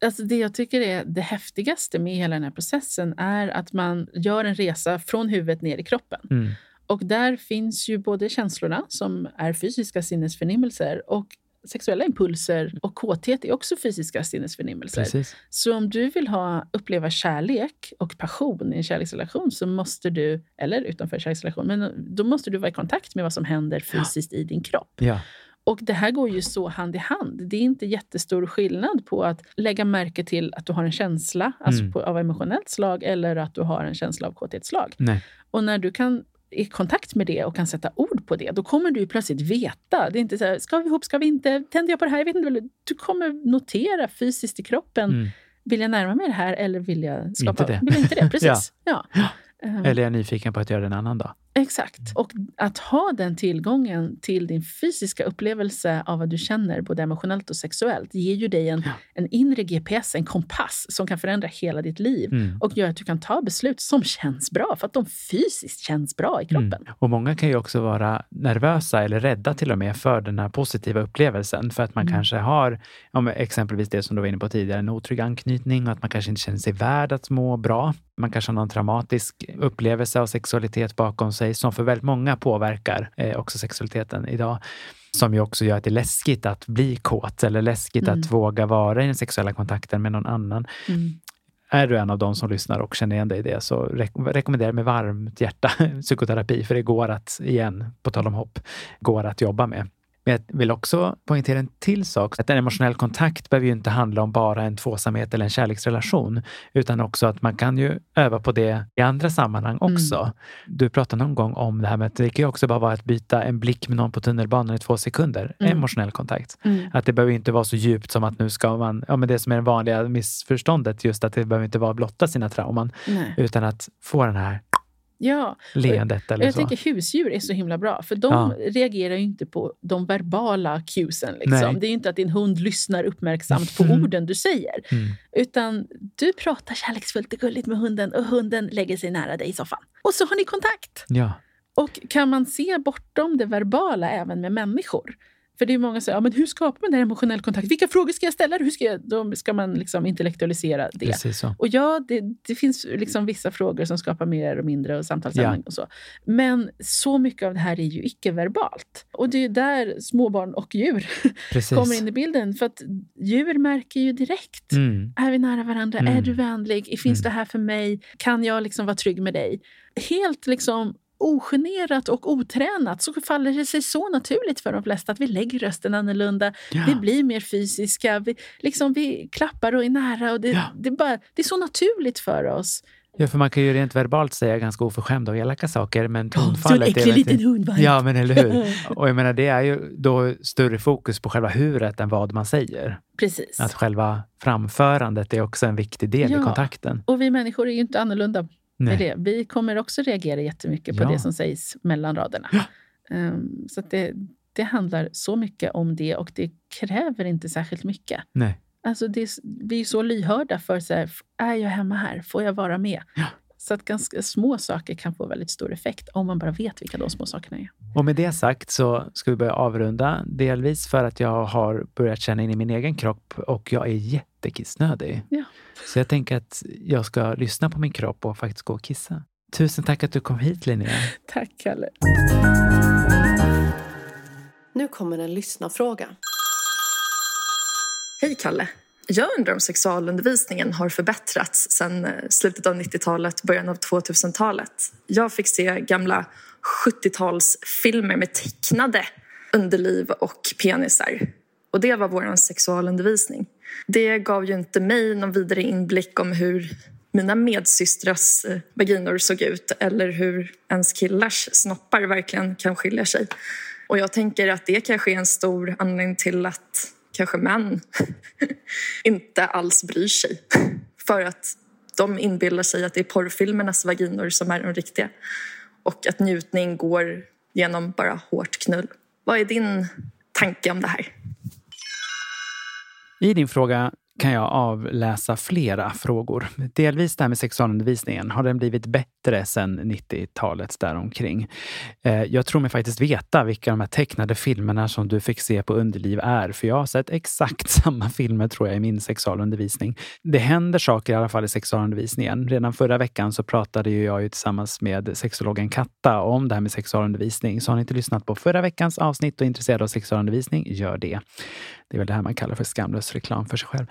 Alltså det jag tycker är det häftigaste med hela den här processen är att man gör en resa från huvudet ner i kroppen. Mm. Och där finns ju både känslorna, som är fysiska sinnesförnimmelser, och sexuella impulser och kåthet är också fysiska sinnesförnimmelser. Precis. Så om du vill ha, uppleva kärlek och passion i en kärleksrelation så måste du, eller utanför kärleksrelation, men då måste du vara i kontakt med vad som händer fysiskt i din kropp. Ja. Och det här går ju så hand i hand. Det är inte jättestor skillnad på att lägga märke till att du har en känsla alltså Mm. på, av emotionellt slag eller att du har en känsla av kåthetsslag. Och när du kan i kontakt med det och kan sätta ord på det, då kommer du plötsligt veta. Det är inte så här, ska vi ihop, ska vi inte? Tänder jag på det här? Jag vet inte. Du kommer notera fysiskt i kroppen. Mm. Vill jag närma mig det här eller vill jag skapa... Inte det. Vill jag inte det? Precis. ja. Ehm, Eller är jag nyfiken på att göra det en annan dag? Exakt. Och att ha den tillgången till din fysiska upplevelse av vad du känner, både emotionellt och sexuellt, ger ju dig en, Ja. en inre GPS, en kompass som kan förändra hela ditt liv Mm. och gör att du kan ta beslut som känns bra, för att de fysiskt känns bra i kroppen. Mm. Och många kan ju också vara nervösa eller rädda till och med för den här positiva upplevelsen. För att man Mm. kanske har ja, exempelvis det som du var inne på tidigare, en otrygg anknytning och att man kanske inte känner sig värd att må bra. Man kanske har någon traumatisk upplevelse av sexualitet bakom sig som för väldigt många påverkar eh, också sexualiteten idag. Som ju också gör att det är läskigt att bli kåt eller läskigt Mm. att våga vara i den sexuella kontakten med någon annan. Mm. Är du en av de som lyssnar och känner igen dig i det så re- rekommenderar jag med varmt hjärta psykoterapi, för det går att, igen, på tal om hopp, går att jobba med. Men jag vill också poängtera en till sak. Att en emotionell kontakt behöver ju inte handla om bara en tvåsamhet eller en kärleksrelation, utan också att man kan ju öva på det i andra sammanhang också. Du pratade någon gång om det här med att det kan ju också bara vara att byta en blick med någon på tunnelbanan i två sekunder. Mm. Emotionell kontakt. Mm. Att det behöver inte vara så djupt som att nu ska man, ja men det som är det vanliga missförståndet, just att det behöver inte vara att blotta sina trauman, Nej. utan att få den här Ja, leendet eller jag så. tänker husdjur är så himla bra, för de Ja. reagerar ju inte på de verbala cuesen. Liksom. Det är ju inte att din hund lyssnar uppmärksamt på Mm. orden du säger. Mm. Utan du pratar kärleksfullt och gulligt med hunden och hunden lägger sig nära dig i soffan. Och så har ni kontakt. Ja. Och kan man se bortom det verbala även med människor? För det är många som säger, ja, men hur skapar man den här emotionell kontakt? Vilka frågor ska jag ställa? Hur ska jag? Då ska man liksom intellektualisera det. Och ja, det, det finns liksom vissa frågor som skapar mer och mindre och samtalsämnen och så. Men så mycket av det här är ju icke-verbalt. Och det är där småbarn och djur Precis. kommer in i bilden. För att djur märker ju direkt. Mm. Är vi nära varandra? Mm. Är du vänlig? Finns det här för mig? Kan jag liksom vara trygg med dig? Helt liksom ogenerat och otränat så faller det sig så naturligt för de flesta att vi lägger rösten annorlunda. Ja. Vi blir mer fysiska. Vi, liksom, vi klappar och är nära. Och det, Ja. det, är bara, det är så naturligt för oss. Ja, för man kan ju rent verbalt säga ganska oförskämda och elaka saker, men så en tonfallet äcklig liten hundvalp. Ja, men eller hur? Och jag menar, det är ju då större fokus på själva huret än vad man säger. Precis. Att själva framförandet är också en viktig del Ja. i kontakten. Och vi människor är ju inte annorlunda det. Vi kommer också reagera jättemycket på Ja. det som sägs mellan raderna. Ehm, så att det, det handlar så mycket om det och det kräver inte särskilt mycket. Nej. Alltså det, vi är så lyhörda för så här, är jag hemma här? Får jag vara med? Ja. Så att ganska små saker kan få väldigt stor effekt om man bara vet vilka de små sakerna är. Och med det sagt så ska vi börja avrunda. Delvis för att jag har börjat känna in i min egen kropp och jag är jättekissnödig. Ja. Så jag tänker att jag ska lyssna på min kropp och faktiskt gå och kissa. Tusen tack att du kom hit Linnea. Tack Kalle. Nu kommer en lyssnarfråga. Hej Kalle! Jag undrar om sexualundervisningen har förbättrats sedan eh, slutet av 90-talet, början av 2000-talet. Jag fick se gamla 70-talsfilmer med tecknade underliv och penisar. Och det var vår sexualundervisning. Det gav ju inte mig någon vidare inblick om hur mina medsystrars eh, vaginor såg ut eller hur ens killars snoppar verkligen kan skilja sig. Och jag tänker att det kanske är en stor anledning till att kanske män inte alls bryr sig. För att de inbillar sig att det är porrfilmernas vaginor som är de riktiga. och att njutning går genom bara hårt knull. Vad är din tanke om det här? I din fråga kan jag avläsa flera frågor. Delvis det här med sexualundervisningen. Har den blivit bättre sedan 90-talet däromkring? Eh, jag tror mig faktiskt veta vilka de här tecknade filmerna som du fick se på Underliv är, för jag har sett exakt samma filmer tror jag i min sexualundervisning. Det händer saker i alla fall i sexualundervisningen. Redan förra veckan så pratade jag ju tillsammans med sexologen Katta om det här med sexualundervisning. Så har ni inte lyssnat på förra veckans avsnitt och är intresserade av sexualundervisning, gör det. Det är väl det här man kallar för skamlös reklam för sig själv.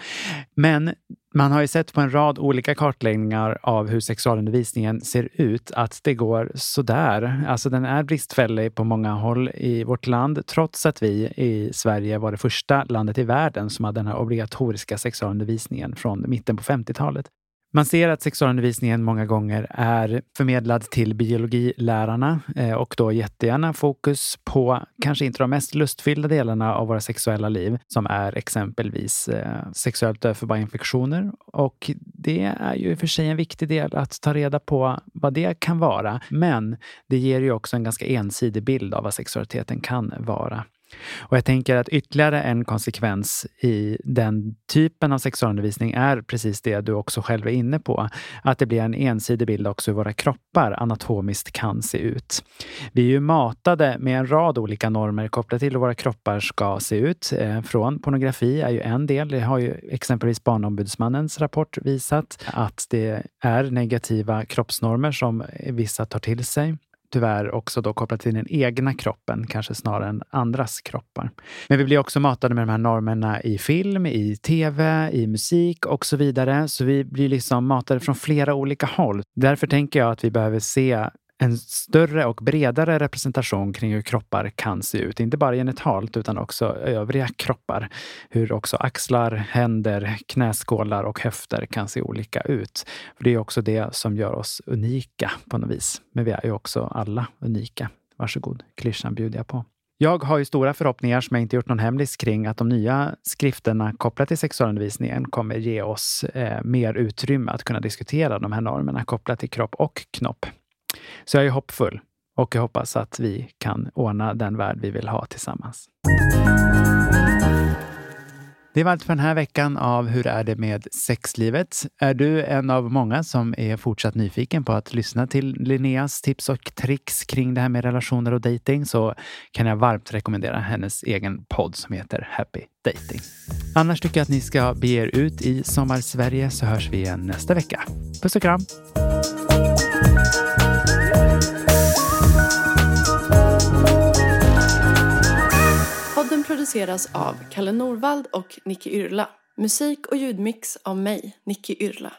Men man har ju sett på en rad olika kartläggningar av hur sexualundervisningen ser ut att det går sådär. Alltså den är bristfällig på många håll i vårt land trots att vi i Sverige var det första landet i världen som hade den här obligatoriska sexualundervisningen från mitten på 50-talet. Man ser att sexualundervisningen många gånger är förmedlad till biologilärarna eh, och då jättegärna fokus på kanske inte de mest lustfyllda delarna av våra sexuella liv som är exempelvis eh, sexuellt överförbara infektioner. Och det är ju i och för sig en viktig del att ta reda på vad det kan vara. Men det ger ju också en ganska ensidig bild av vad sexualiteten kan vara. Och jag tänker att ytterligare en konsekvens i den typen av sexualundervisning är precis det du också själv är inne på. Att det blir en ensidig bild också hur våra kroppar anatomiskt kan se ut. Vi är ju matade med en rad olika normer kopplat till hur våra kroppar ska se ut. Eh, från pornografi är ju en del. Det har ju exempelvis Barnombudsmannens rapport visat att det är negativa kroppsnormer som vissa tar till sig tyvärr också då kopplat till den egna kroppen, kanske snarare än andras kroppar. Men vi blir också matade med de här normerna i film, i tv, i musik och så vidare. Så vi blir liksom matade från flera olika håll. Därför tänker jag att vi behöver se en större och bredare representation kring hur kroppar kan se ut. Inte bara genitalt utan också övriga kroppar. Hur också axlar, händer, knäskålar och höfter kan se olika ut. För Det är också det som gör oss unika på något vis. Men vi är ju också alla unika. Varsågod, klyschan bjuder jag på. Jag har ju stora förhoppningar som jag inte gjort någon hemlis kring att de nya skrifterna kopplat till sexualundervisningen kommer ge oss eh, mer utrymme att kunna diskutera de här normerna kopplat till kropp och knopp. Så jag är hoppfull och jag hoppas att vi kan ordna den värld vi vill ha tillsammans. Det var allt för den här veckan av Hur är det med sexlivet? Är du en av många som är fortsatt nyfiken på att lyssna till Linneas tips och tricks kring det här med relationer och dating så kan jag varmt rekommendera hennes egen podd som heter Happy Dating. Annars tycker jag att ni ska bege er ut i Sommarsverige så hörs vi igen nästa vecka. Puss och kram! Produceras av Kalle Norvald och Nicky Yrla. Musik och ljudmix av mig, Nicky Yrla.